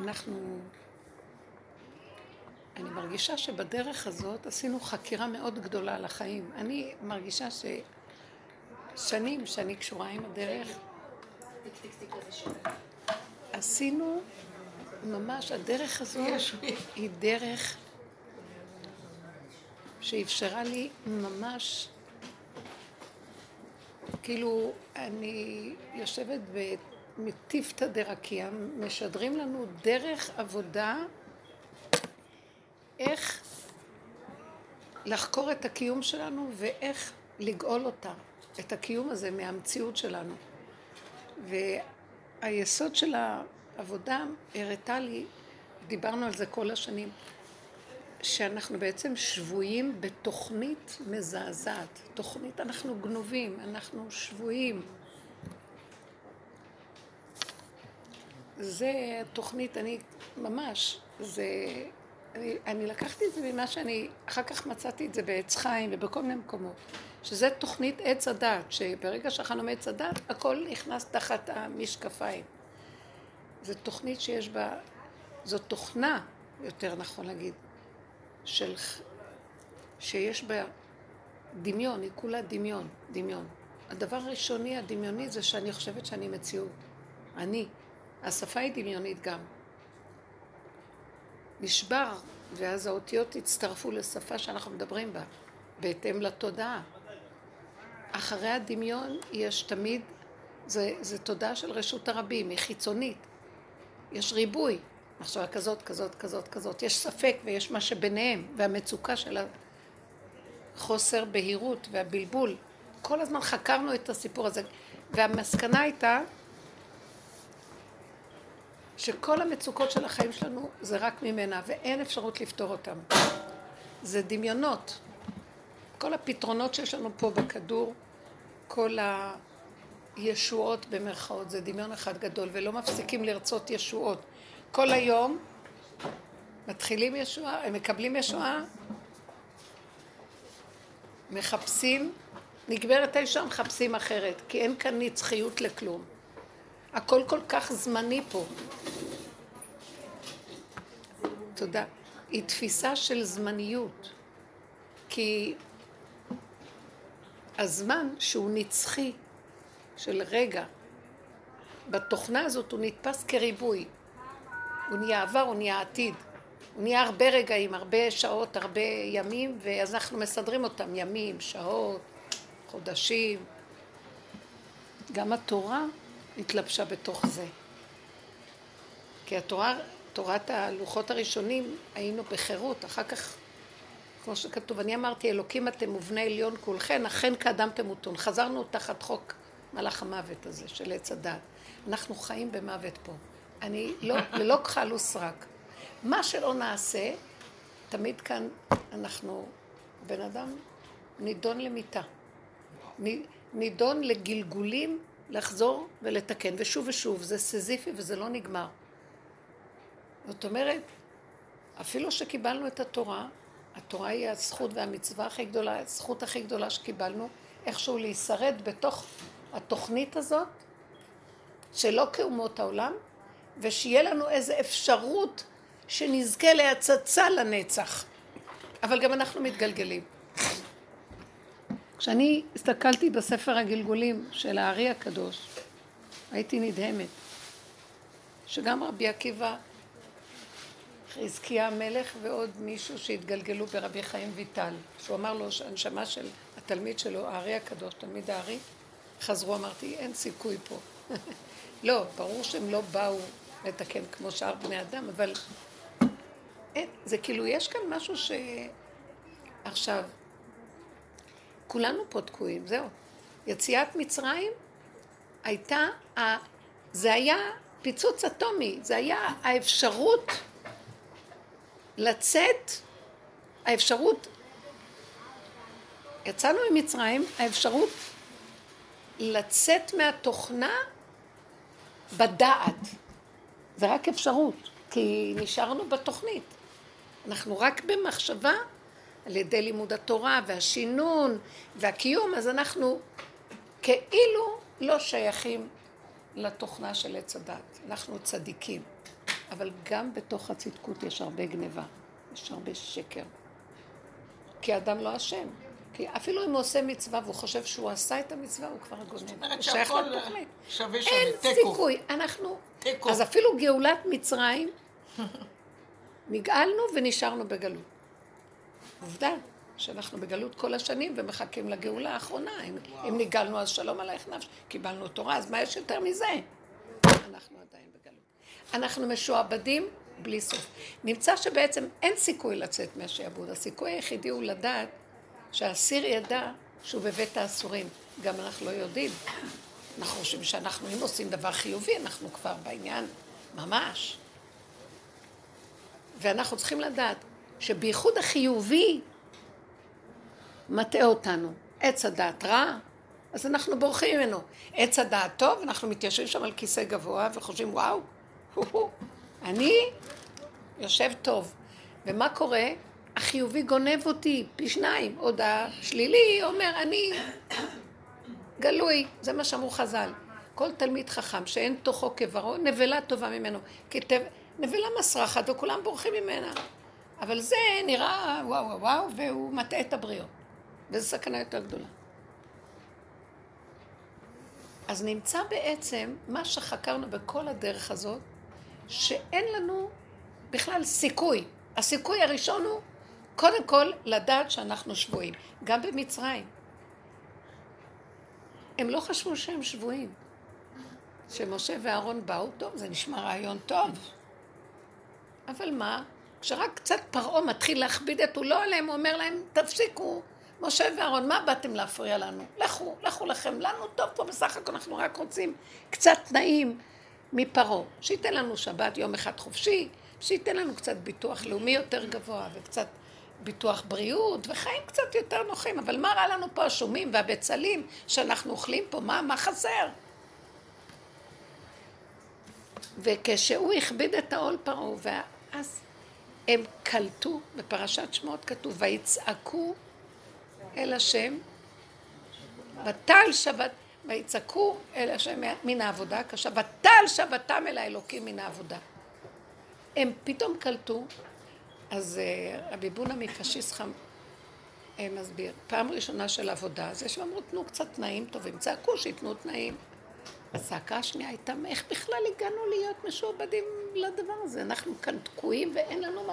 אנחנו... אני מרגישה שבדרך הזאת עשינו חקירה מאוד גדולה על החיים. אני מרגישה ששנים שאני קשורה עם הדרך, עשינו ממש, הדרך הזאת היא דרך שאפשרה לי ממש, כאילו, אני יושבת במטיפתא דרקיע, משדרים לנו דרך עבודה, איך לחקור את הקיום שלנו ואיך לגאול אותה, את הקיום הזה מהמציאות שלנו. והיסוד של העבודה הראתה לי, דיברנו על זה כל השנים, שאנחנו בעצם שבויים בתוכנית מזעזעת. תוכנית, אנחנו גנובים, אנחנו שבויים. זה תוכנית, אני ממש, זה... אני, אני לקחתי את זה ממה שאני, אחר כך מצאתי את זה בעץ חיים ובכל מיני מקומות, שזה תוכנית עץ הדת, שברגע שאכלנו מעץ הדת, הכל נכנס תחת המשקפיים. זו תוכנית שיש בה, זו תוכנה, יותר נכון להגיד, של, שיש בה דמיון, היא כולה דמיון, דמיון. הדבר הראשוני הדמיוני זה שאני חושבת שאני מציאות. אני. השפה היא דמיונית גם. נשבר, ואז האותיות הצטרפו לשפה שאנחנו מדברים בה, בהתאם לתודעה. אחרי הדמיון יש תמיד, זה, זה תודעה של רשות הרבים, היא חיצונית. יש ריבוי. מחשבה כזאת, כזאת, כזאת, כזאת. יש ספק ויש מה שביניהם, והמצוקה של החוסר בהירות והבלבול. כל הזמן חקרנו את הסיפור הזה, והמסקנה הייתה שכל המצוקות של החיים שלנו זה רק ממנה, ואין אפשרות לפתור אותן. זה דמיונות. כל הפתרונות שיש לנו פה בכדור, כל הישועות במרכאות, זה דמיון אחד גדול, ולא מפסיקים לרצות ישועות. כל היום מתחילים ישועה, הם מקבלים ישועה, מחפשים, נגמרת הישועה, מחפשים אחרת, כי אין כאן נצחיות לכלום. הכל כל כך זמני פה. תודה. היא תפיסה של זמניות, כי הזמן שהוא נצחי של רגע, בתוכנה הזאת הוא נתפס כריבוי. הוא נהיה עבר, הוא נהיה עתיד. הוא נהיה הרבה רגעים, הרבה שעות, הרבה ימים, ואז אנחנו מסדרים אותם, ימים, שעות, חודשים. גם התורה התלבשה בתוך זה. כי התורה, תורת הלוחות הראשונים, היינו בחירות, אחר כך, כמו שכתוב, אני אמרתי, אלוקים אתם ובני עליון כולכם, אכן כאדם תמותון. חזרנו תחת חוק מלאך המוות הזה של עץ הדת. אנחנו חיים במוות פה. אני לא, ללא כחל וסרק. מה שלא נעשה, תמיד כאן אנחנו, בן אדם נידון למיטה. נידון לגלגולים לחזור ולתקן, ושוב ושוב, זה סזיפי וזה לא נגמר. זאת אומרת, אפילו שקיבלנו את התורה, התורה היא הזכות והמצווה הכי גדולה, הזכות הכי גדולה שקיבלנו, איכשהו להישרד בתוך התוכנית הזאת, שלא כאומות העולם, ושיהיה לנו איזו אפשרות שנזכה להצצה לנצח. אבל גם אנחנו מתגלגלים. כשאני הסתכלתי בספר הגלגולים של הארי הקדוש, הייתי נדהמת, שגם רבי עקיבא, חזקיה המלך ועוד מישהו שהתגלגלו ברבי חיים ויטל, שהוא אמר לו שהנשמה של התלמיד שלו, הארי הקדוש, תלמיד הארי, חזרו, אמרתי, אין סיכוי פה. לא, ברור שהם לא באו לתקן כמו שאר בני אדם, אבל אין, זה כאילו, יש כאן משהו ש... עכשיו, כולנו פה תקועים, זהו. יציאת מצרים הייתה, ה... זה היה פיצוץ אטומי, זה היה האפשרות לצאת, האפשרות, יצאנו ממצרים, האפשרות לצאת מהתוכנה בדעת. זה רק אפשרות, כי נשארנו בתוכנית. אנחנו רק במחשבה, על ידי לימוד התורה והשינון והקיום, אז אנחנו כאילו לא שייכים לתוכנה של עץ הדת. אנחנו צדיקים. אבל גם בתוך הצדקות יש הרבה גניבה, יש הרבה שקר. כי האדם לא אשם. כי אפילו אם הוא עושה מצווה והוא חושב שהוא עשה את המצווה, הוא כבר גונב. הוא שייך לתוכנית. שווה שווה, אין תיקו. סיכוי. אנחנו... תיקו. אז אפילו גאולת מצרים, נגאלנו ונשארנו בגלות. עובדה שאנחנו בגלות כל השנים ומחכים לגאולה האחרונה. אם, אם נגאלנו אז שלום עלייך נפש, קיבלנו תורה, אז מה יש יותר מזה? אנחנו עדיין בגלות. אנחנו משועבדים בלי סוף. נמצא שבעצם אין סיכוי לצאת מהשעבוד. הסיכוי היחידי הוא לדעת שהאסיר ידע שהוא בבית האסורים. גם אנחנו לא יודעים. אנחנו חושבים שאנחנו, אם עושים דבר חיובי, אנחנו כבר בעניין ממש. ואנחנו צריכים לדעת שבייחוד החיובי מטעה אותנו. עץ הדעת רע, אז אנחנו בורחים ממנו. עץ הדעת טוב, אנחנו מתיישבים שם על כיסא גבוה וחושבים, וואו, אני יושב טוב. ומה קורה? החיובי גונב אותי פי שניים. עוד השלילי אומר, אני גלוי. זה מה שאמרו חז"ל. כל תלמיד חכם שאין תוכו כברו, נבלה טובה ממנו. כי תב... נבלה מסרחת וכולם בורחים ממנה. אבל זה נראה וואו וואו וואו, והוא מטעה את הבריות. וזו סכנה יותר גדולה. אז נמצא בעצם מה שחקרנו בכל הדרך הזאת, שאין לנו בכלל סיכוי. הסיכוי הראשון הוא קודם כל לדעת שאנחנו שבויים. גם במצרים. הם לא חשבו שהם שבויים. כשמשה ואהרון באו, טוב, זה נשמע רעיון טוב. אבל מה? כשרק קצת פרעה מתחיל להכביד את עולו עליהם, הוא אומר להם, תפסיקו, משה ואהרון, מה באתם להפריע לנו? לכו, לכו לכם, לנו טוב פה בסך הכל, אנחנו רק רוצים קצת תנאים מפרעה. שייתן לנו שבת יום אחד חופשי, שייתן לנו קצת ביטוח לאומי יותר גבוה, וקצת ביטוח בריאות, וחיים קצת יותר נוחים. אבל מה רע לנו פה השומים והבצלים שאנחנו אוכלים פה? מה, מה חסר? וכשהוא הכביד את העול פרעה, ואז הם קלטו, בפרשת שמות כתוב, ויצעקו אל השם, ותל שבת, ויצעקו אל השם מן העבודה הקשה, ותל שבתם אל האלוקים מן העבודה. הם פתאום קלטו, אז uh, רבי בונה מפשיסחם uh, מסביר, פעם ראשונה של עבודה, זה שהם אמרו, תנו קצת תנאים טובים, צעקו שייתנו תנאים. הצעקה השנייה הייתה, איך בכלל הגענו להיות משועבדים לדבר הזה? אנחנו כאן תקועים ואין לנו מה...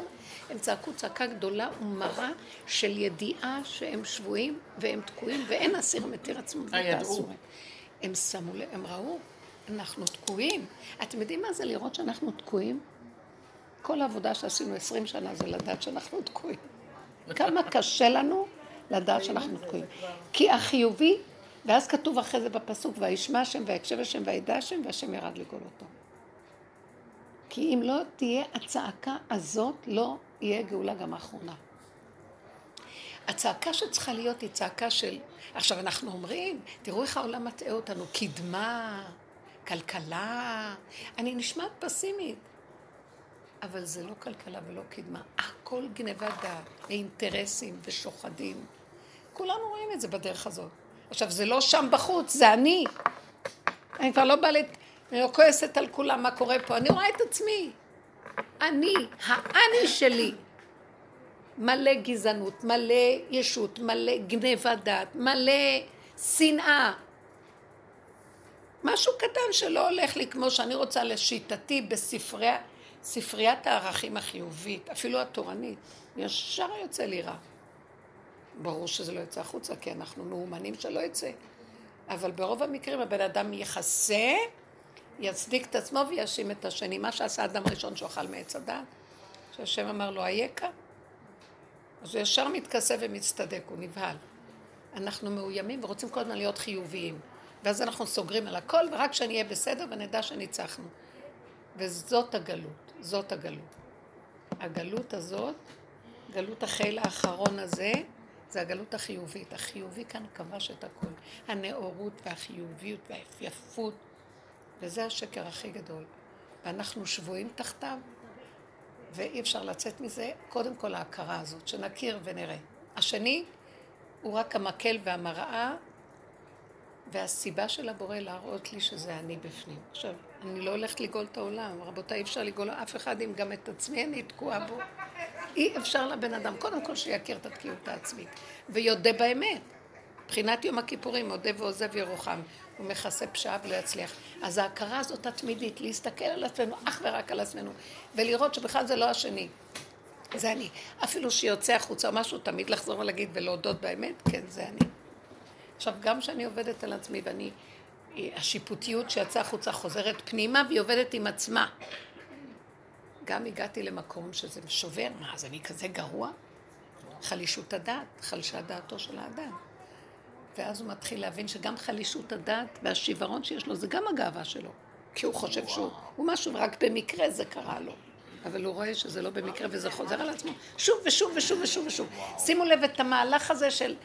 הם צעקו צעקה גדולה ומרה של ידיעה שהם שבויים והם תקועים ואין אסיר מתיר עצמו הידעו. ותעשורים. הם שמו הם ראו, אנחנו תקועים. אתם יודעים מה זה לראות שאנחנו תקועים? כל העבודה שעשינו עשרים שנה זה לדעת שאנחנו תקועים. כמה קשה לנו לדעת שאנחנו תקועים. כי החיובי ואז כתוב אחרי זה בפסוק, וישמע השם ויקשב השם וידע השם והשם ירד לגאול אותו. כי אם לא תהיה הצעקה הזאת, לא יהיה גאולה גם האחרונה. הצעקה שצריכה להיות היא צעקה של... עכשיו אנחנו אומרים, תראו איך העולם מטעה אותנו, קדמה, כלכלה, אני נשמעת פסימית, אבל זה לא כלכלה ולא קדמה, הכל גנבת דעת, ואינטרסים ושוחדים. כולנו רואים את זה בדרך הזאת. עכשיו, זה לא שם בחוץ, זה אני. אני כבר לא באה, לת... אני לא כועסת על כולם מה קורה פה, אני רואה את עצמי. אני, האני שלי. מלא גזענות, מלא ישות, מלא גנבת דעת, מלא שנאה. משהו קטן שלא הולך לי כמו שאני רוצה לשיטתי בספרי, ספריית הערכים החיובית, אפילו התורנית, ישר יוצא לי רע. ברור שזה לא יוצא החוצה, כי אנחנו מאומנים שלא יצא. אבל ברוב המקרים הבן אדם יכסה, יצדיק את עצמו ויאשים את השני. מה שעשה אדם ראשון שאוכל מעץ הדעת, שהשם אמר לו, אייכה? אז הוא ישר מתכסה ומצטדק, הוא נבהל. אנחנו מאוימים ורוצים כל הזמן להיות חיוביים. ואז אנחנו סוגרים על הכל, ורק כשאני אהיה בסדר ונדע שניצחנו. וזאת הגלות, זאת הגלות. הגלות הזאת, גלות החיל האחרון הזה, זה הגלות החיובית. החיובי כאן כבש את הכל. הנאורות והחיוביות והיפייפות, וזה השקר הכי גדול. ואנחנו שבויים תחתיו, ואי אפשר לצאת מזה, קודם כל ההכרה הזאת, שנכיר ונראה. השני הוא רק המקל והמראה והסיבה של הבורא להראות לי שזה אני בפנים. עכשיו, אני לא הולכת לגאול את העולם. רבותיי, אי אפשר לגאול אף אחד אם גם את עצמי אני תקועה בו. אי אפשר לבן אדם, קודם כל שיכיר את התקיעות העצמית, ויודה באמת. מבחינת יום הכיפורים, מודה ועוזב ירוחם. הוא מכסה פשעה ולא יצליח. אז ההכרה הזאת התמידית, להסתכל על עצמנו, אך ורק על עצמנו, ולראות שבכלל זה לא השני. זה אני. אפילו שיוצא החוצה או משהו, תמיד לחזור ולהגיד ולהודות באמת, כן, זה אני. עכשיו, גם כשאני עובדת על עצמי ואני, השיפוטיות שיצאה החוצה חוזרת פנימה והיא עובדת עם עצמה. גם הגעתי למקום שזה שובר, מה, אז אני כזה גרוע? חלישות הדעת, חלשה דעתו של האדם. ואז הוא מתחיל להבין שגם חלישות הדעת והשיוורון שיש לו זה גם הגאווה שלו. כי הוא חושב שהוא הוא משהו, ורק במקרה זה קרה לו. אבל הוא רואה שזה לא במקרה וזה חוזר על עצמו שוב ושוב ושוב ושוב ושוב. שימו לב את המהלך הזה של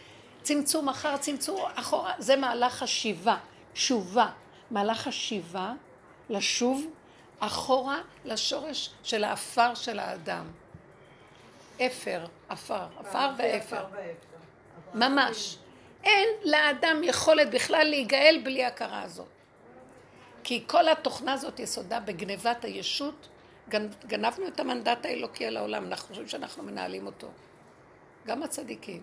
צמצום אחר צמצום אחורה, זה מהלך השיבה, תשובה. מהלך השיבה, לשוב אחורה לשורש של האפר של האדם. אפר, עפר, עפר ואפר. ממש. אין לאדם יכולת בכלל להיגאל בלי הכרה הזאת. כי כל התוכנה הזאת יסודה בגנבת הישות, גנבנו את המנדט האלוקי על העולם, אנחנו חושבים שאנחנו מנהלים אותו. גם הצדיקים.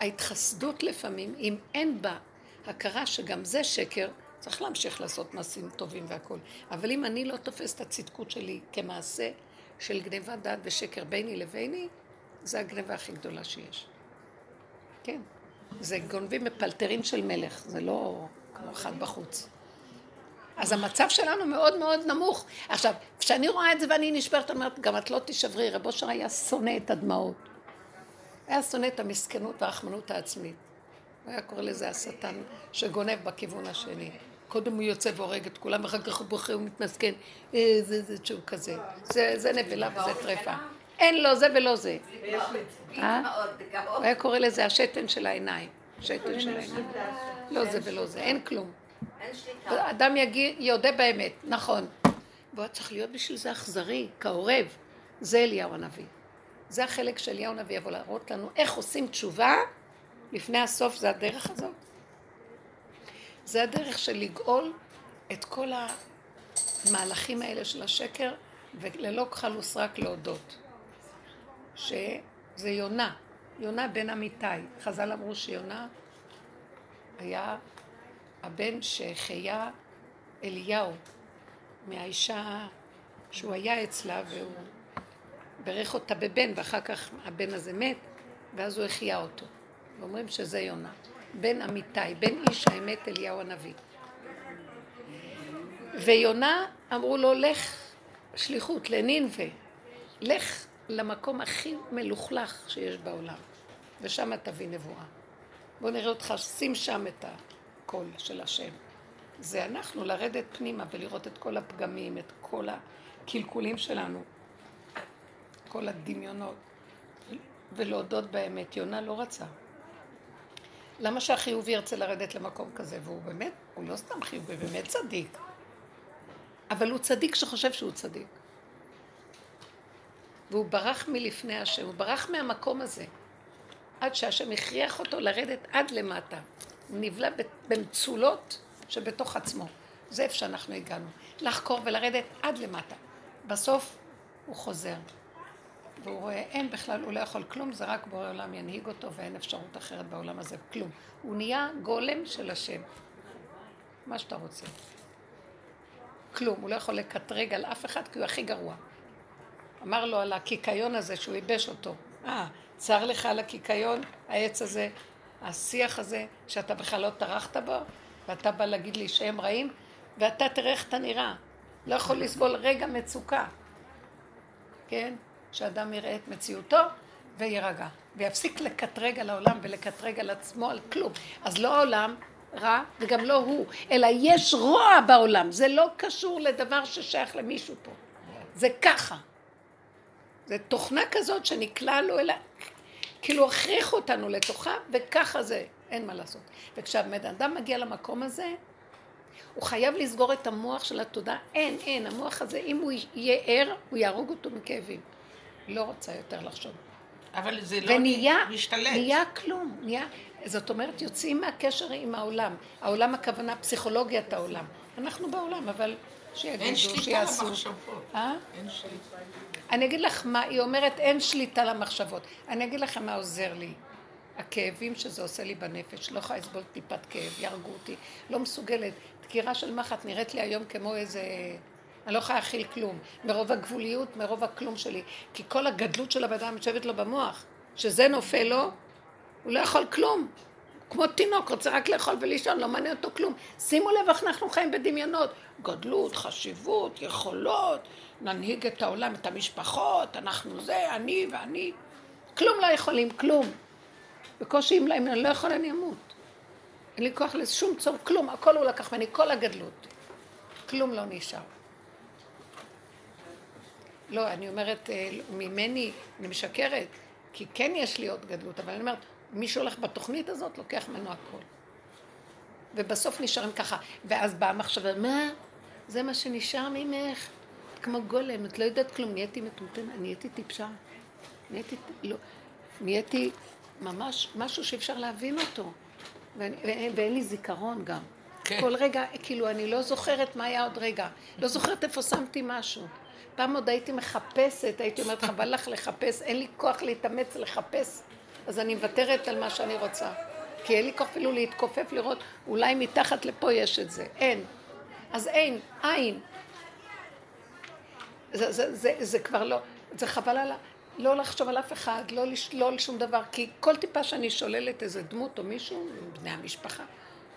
ההתחסדות לפעמים, אם אין בה הכרה שגם זה שקר, צריך להמשיך לעשות מעשים טובים והכול. אבל אם אני לא תופס את הצדקות שלי כמעשה של גניבת דעת ושקר ביני לביני, זה הגניבה הכי גדולה שיש. כן. זה גונבים מפלטרים של מלך, זה לא כמו אחד בחוץ. אז המצב שלנו מאוד מאוד נמוך. עכשיו, כשאני רואה את זה ואני נשברת, אומרת, גם את לא תישברי, רב אושר היה שונא את הדמעות. היה שונא את המסכנות והרחמנות העצמית. הוא היה קורא לזה השטן שגונב בכיוון השני. קודם הוא יוצא והורג את כולם, אחר כך הוא בוכה ומתמסכן. אה, זה, זה שהוא כזה. זה, זה נבלה וזה טרפה. אין לו זה ולא זה. אה? הוא היה קורא לזה השתן של העיניים. שתן של העיניים. לא זה ולא זה, אין כלום. אדם יודה באמת, נכון. והוא צריך להיות בשביל זה אכזרי, כעורב. זה אליהו הנביא. זה החלק של אליהו הנביא, יבוא להראות לנו איך עושים תשובה לפני הסוף, זה הדרך הזאת. זה הדרך של לגאול את כל המהלכים האלה של השקר, וללא כחל וסרק להודות. שזה יונה, יונה בן אמיתי. חז"ל אמרו שיונה היה הבן שחיה אליהו מהאישה שהוא היה אצלה והוא בירך אותה בבן ואחר כך הבן הזה מת ואז הוא החיה אותו. ואומרים שזה יונה. בן אמיתי, בן איש האמת אליהו הנביא. ויונה אמרו לו לך שליחות לנינווה, לך למקום הכי מלוכלך שיש בעולם, ושם תביא נבואה. בואו נראה אותך, שים שם את הקול של השם. זה אנחנו לרדת פנימה ולראות את כל הפגמים, את כל הקלקולים שלנו, כל הדמיונות, ולהודות באמת. יונה לא רצה. למה שהחיובי ירצה לרדת למקום כזה? והוא באמת, הוא לא סתם חיובי, באמת צדיק. אבל הוא צדיק שחושב שהוא צדיק. והוא ברח מלפני השם, הוא ברח מהמקום הזה, עד שהשם הכריח אותו לרדת עד למטה. הוא נבלע במצולות שבתוך עצמו. זה איפה שאנחנו הגענו. לחקור ולרדת עד למטה. בסוף הוא חוזר. והוא רואה, אין בכלל, הוא לא יכול כלום, זה רק בורא עולם ינהיג אותו ואין אפשרות אחרת בעולם הזה, כלום. הוא נהיה גולם של השם. מה שאתה רוצה. כלום, הוא לא יכול לקטרג על אף אחד כי הוא הכי גרוע. אמר לו על הקיקיון הזה שהוא ייבש אותו. אה, צר לך על הקיקיון, העץ הזה, השיח הזה, שאתה בכלל לא טרחת בו, ואתה בא להגיד לי שהם רעים, ואתה תראה איך אתה נראה. לא יכול לסבול רגע מצוקה. כן? שאדם יראה את מציאותו ויירגע. ויפסיק לקטרג על העולם ולקטרג על עצמו על כלום. אז לא העולם רע וגם לא הוא, אלא יש רוע בעולם. זה לא קשור לדבר ששייך למישהו פה. זה ככה. זה תוכנה כזאת שנקלענו אליה, כאילו הכריחו אותנו לתוכה, וככה זה, אין מה לעשות. וכשהבן אדם מגיע למקום הזה, הוא חייב לסגור את המוח של התודעה. אין, אין, המוח הזה, אם הוא יהיה ער, הוא יהרוג אותו מכאבים. לא רוצה יותר לחשוב. אבל זה לא ונהיה, משתלט. ונהיה כלום, נהיה, זאת אומרת, יוצאים מהקשר עם העולם. העולם הכוונה פסיכולוגיית העולם. אנחנו בעולם, אבל שיגידו, אין שליטה שיעשו. למחשבות. אה? אין שליטה. אני אגיד לך מה, היא אומרת אין שליטה למחשבות. אני אגיד לכם מה עוזר לי. הכאבים שזה עושה לי בנפש, לא יכולה לסבול טיפת כאב, יהרגו אותי, לא מסוגלת. דקירה של מחט נראית לי היום כמו איזה... אני לא יכולה להכיל כלום. מרוב הגבוליות, מרוב הכלום שלי. כי כל הגדלות של הבן אדם יושבת לו במוח. שזה נופל לו, הוא לא יכול כלום. כמו תינוק, רוצה רק לאכול ולישון, לא מעניין אותו כלום. שימו לב איך אנחנו חיים בדמיונות. גדלות, חשיבות, יכולות, ננהיג את העולם, את המשפחות, אנחנו זה, אני ואני. כלום לא יכולים, כלום. בקושי אם אני לא יכול, אני אמות. אין לי כוח לשום צור, כלום, הכל הוא לקח ממני, כל הגדלות. כלום לא נשאר. לא, אני אומרת, אה, ממני, אני משקרת, כי כן יש לי עוד גדלות, אבל אני אומרת, מי שהולך בתוכנית הזאת, לוקח ממנו הכל. ובסוף נשארים ככה. ואז באה המחשבה, מה? זה מה שנשאר ממך? כמו גולם, את לא יודעת כלום, נהייתי מטומטמת, נהייתי טיפשה. נהייתי, לא, נהייתי ממש משהו שאפשר להבין אותו. ואני, ואין, ואין לי זיכרון גם. כן. כל רגע, כאילו, אני לא זוכרת מה היה עוד רגע. לא זוכרת איפה שמתי משהו. פעם עוד הייתי מחפשת, הייתי אומרת, חבל לך לחפש, אין לי כוח להתאמץ לחפש, אז אני מוותרת על מה שאני רוצה. כי אין לי כוח אפילו להתכופף לראות, אולי מתחת לפה יש את זה. אין. אז אין, אין. זה, זה, זה, זה כבר לא, זה חבל על ה... לא לחשוב על אף אחד, לא, לש, לא שום דבר, כי כל טיפה שאני שוללת איזה דמות או מישהו, בני המשפחה,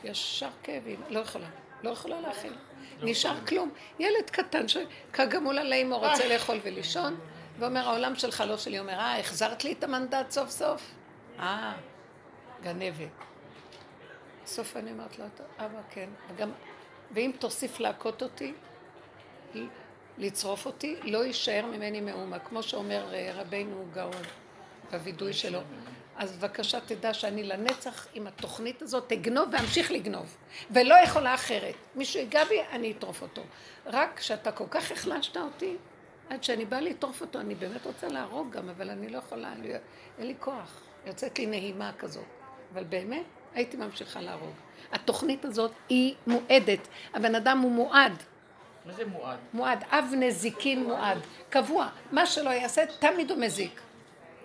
ישר כאבים, לא יכולה, לא יכולה להכיל. נשאר כלום. ילד קטן שכגמול על אימו רוצה לאכול ולישון, ואומר, העולם שלך לא שלי. אומר, אה, החזרת לי את המנדט סוף סוף? אה, גנבת. בסוף אני אומרת לו, אבא, כן. וגם, ואם תוסיף להכות אותי, לצרוף אותי, לא יישאר ממני מאומה, כמו שאומר אה, רבנו גאון בווידוי שלו. אז בבקשה תדע שאני לנצח עם התוכנית הזאת אגנוב ואמשיך לגנוב, ולא יכולה אחרת. מישהו ייגע בי, אני אטרוף אותו. רק כשאתה כל כך החלשת אותי, עד שאני באה לטרוף אותו, אני באמת רוצה להרוג גם, אבל אני לא יכולה, אני, אין לי כוח. יוצאת לי נהימה כזאת. אבל באמת, הייתי ממשיכה להרוג. התוכנית הזאת היא מועדת. הבן אדם הוא מועד. מה זה מועד? מועד, אב נזיקין מועד. קבוע. מה שלא יעשה, תמיד הוא מזיק.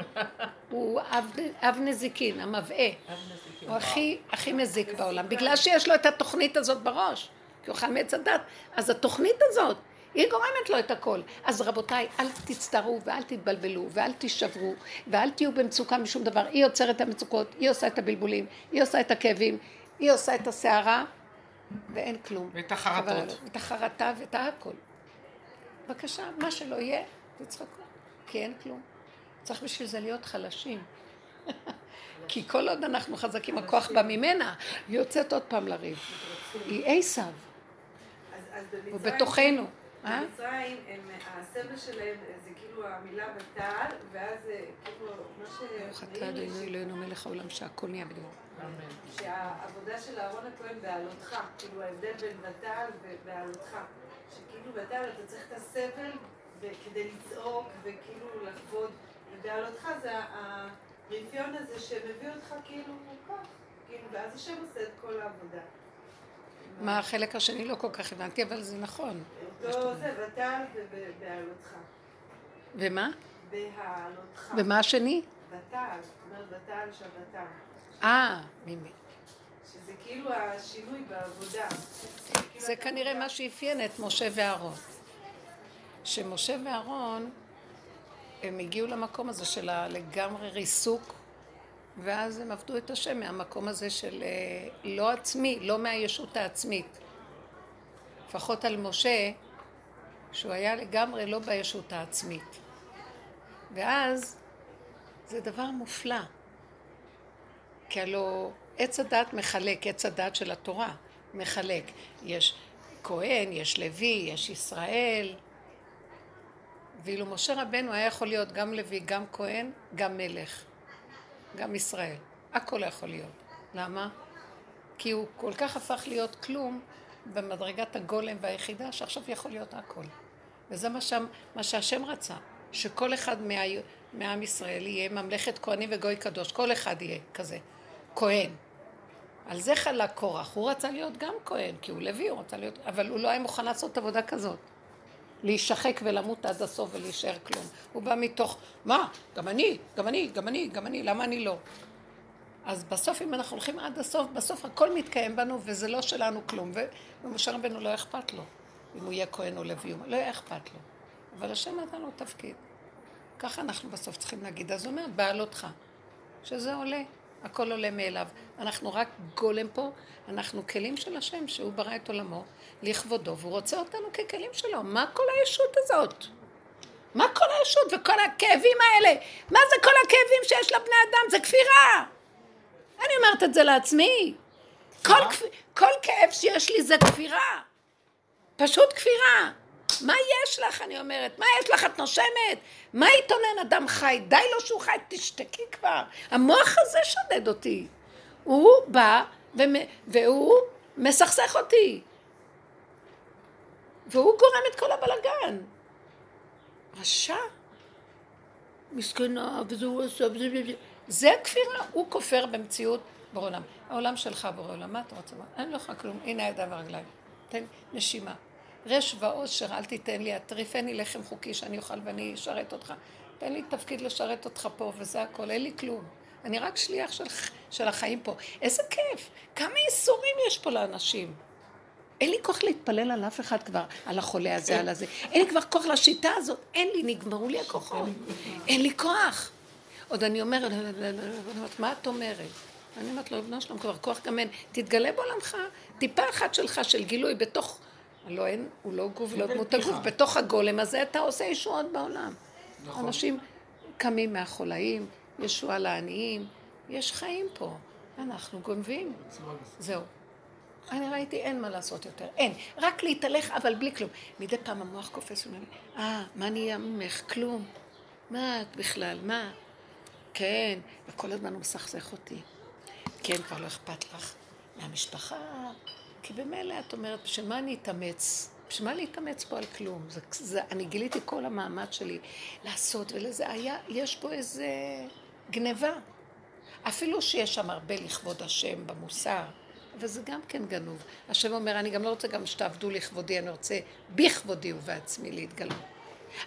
הוא אב, אב נזיקין, המבעה. הוא הכי, הכי מזיק בעולם. בגלל שיש לו את התוכנית הזאת בראש. כי הוא חי מעץ הדת. אז התוכנית הזאת, היא גורמת לו את הכל. אז רבותיי, אל תצטערו ואל תתבלבלו ואל תישברו ואל תהיו במצוקה משום דבר. היא יוצרת את המצוקות, היא עושה את הבלבולים, היא עושה את הכאבים, היא עושה את הסערה, ואין כלום. ואת החרטות. ואת החרטה ואת הכל. בבקשה, מה שלא יהיה, תצחקו, כי אין כלום. צריך בשביל זה להיות חלשים. כי כל עוד אנחנו חזקים, הכוח בא ממנה, היא יוצאת עוד פעם לריב. היא עשיו. הוא בתוכנו. במצרים, הסבל שלהם זה כאילו המילה בתעל, ואז כאילו מה ש... ברוך אתה אדוני אלוהינו מלך העולם שהכל נהיה בדברו. שהעבודה של אהרון הכהן בעלותך, כאילו ההבדל בין בתעל ובעלותך, שכאילו בתעל אתה צריך את הסבל כדי לצעוק וכאילו לחוות, ובעלותך זה הרפיון הזה שמביא אותך כאילו כך, כאילו, ואז השם עושה את כל העבודה. מה החלק השני לא כל כך הבנתי, אבל זה נכון. לא, זה ותעל ובעלותך. ומה? בהעלותך. ומה השני? ותעל, זאת אומרת ותעל שבתן. אה, מימי. שזה כאילו השינוי בעבודה. זה כנראה מה שאפיין את משה ואהרון. שמשה ואהרון, הם הגיעו למקום הזה של לגמרי ריסוק, ואז הם עבדו את השם מהמקום הזה של אה, לא עצמי, לא מהישות העצמית. לפחות על משה, שהוא היה לגמרי לא בישות העצמית. ואז זה דבר מופלא. כי הלוא עץ הדת מחלק, עץ הדת של התורה מחלק. יש כהן, יש לוי, יש ישראל. ואילו משה רבנו היה יכול להיות גם לוי, גם כהן, גם מלך, גם ישראל. הכל יכול להיות. למה? כי הוא כל כך הפך להיות כלום במדרגת הגולם והיחידה, שעכשיו יכול להיות הכל. וזה מה, שם, מה שהשם רצה, שכל אחד מה, מעם ישראל יהיה ממלכת כהנים וגוי קדוש, כל אחד יהיה כזה. כהן. על זה חלק קורח. הוא רצה להיות גם כהן, כי הוא לוי, הוא רצה להיות... אבל הוא לא היה מוכן לעשות עבודה כזאת. להישחק ולמות עד הסוף ולהישאר כלום. הוא בא מתוך, מה? גם אני, גם אני, גם אני, גם אני, למה אני לא? אז בסוף, אם אנחנו הולכים עד הסוף, בסוף הכל מתקיים בנו וזה לא שלנו כלום. ומשה רבנו לא אכפת לו, אם הוא יהיה כהן או לוי, לא יהיה אכפת לו. אבל השם נתן לו תפקיד. ככה אנחנו בסוף צריכים להגיד. אז הוא אומר, בעלותך, שזה עולה, הכל עולה מאליו. אנחנו רק גולם פה, אנחנו כלים של השם, שהוא ברא את עולמו לכבודו, והוא רוצה אותנו ככלים שלו. מה כל הישות הזאת? מה כל הישות וכל הכאבים האלה? מה זה כל הכאבים שיש לבני אדם? זה כפירה! אני אומרת את זה לעצמי. כל, כל כאב שיש לי זה כפירה. פשוט כפירה. מה יש לך, אני אומרת? מה יש לך? את נושמת? מה יתונן אדם חי? די לו שהוא חי, תשתקי כבר. המוח הזה שודד אותי. הוא בא והוא מסכסך אותי. והוא גורם את כל הבלגן. רשע. מסכנה, וזה הוא עושה, וזה. זה כפירה, הוא כופר במציאות בורא עולם. העולם שלך בורא עולם, מה אתה רוצה? אין לך כלום, הנה הידיים והרגליים. תן נשימה. רש ועושר, אל תיתן לי, הטריפני לחם חוקי שאני אוכל ואני אשרת אותך. תן לי תפקיד לשרת אותך פה, וזה הכל, אין לי כלום. אני רק שליח של, של החיים פה. איזה כיף! כמה ייסורים יש פה לאנשים. אין לי כוח להתפלל על אף אחד כבר, על החולה הזה, על הזה. אין לי כבר כוח לשיטה הזאת, אין לי, נגמרו לי הכוחות. אין לי כוח. עוד אני אומרת, מה את אומרת? אני אומרת לו, בנו שלום, כבר כוח גם אין. תתגלה בעולמך, טיפה אחת שלך של גילוי בתוך... לא אין, הוא לא גוף, לא דמות הגוף, בתוך הגולם הזה אתה עושה ישועות בעולם. נכון. אנשים קמים מהחולאים, ישועה לעניים, יש חיים פה. אנחנו גונבים. זהו. אני ראיתי, אין מה לעשות יותר, אין. רק להתהלך, אבל בלי כלום. מדי פעם המוח קופץ ואומר אה, מה נהיה ממך? כלום. מה את בכלל? מה? כן, וכל הזמן הוא מסכסך אותי. כן, כבר לא אכפת לך מהמשפחה, כי במילא את אומרת, בשביל מה אני אתאמץ? בשביל מה להתאמץ פה על כלום? זה, זה, אני גיליתי כל המאמץ שלי לעשות ולזה, היה, יש פה איזה גניבה. אפילו שיש שם הרבה לכבוד השם במוסר, אבל זה גם כן גנוב. השם אומר, אני גם לא רוצה גם שתעבדו לכבודי, אני רוצה בכבודי ובעצמי להתגלות.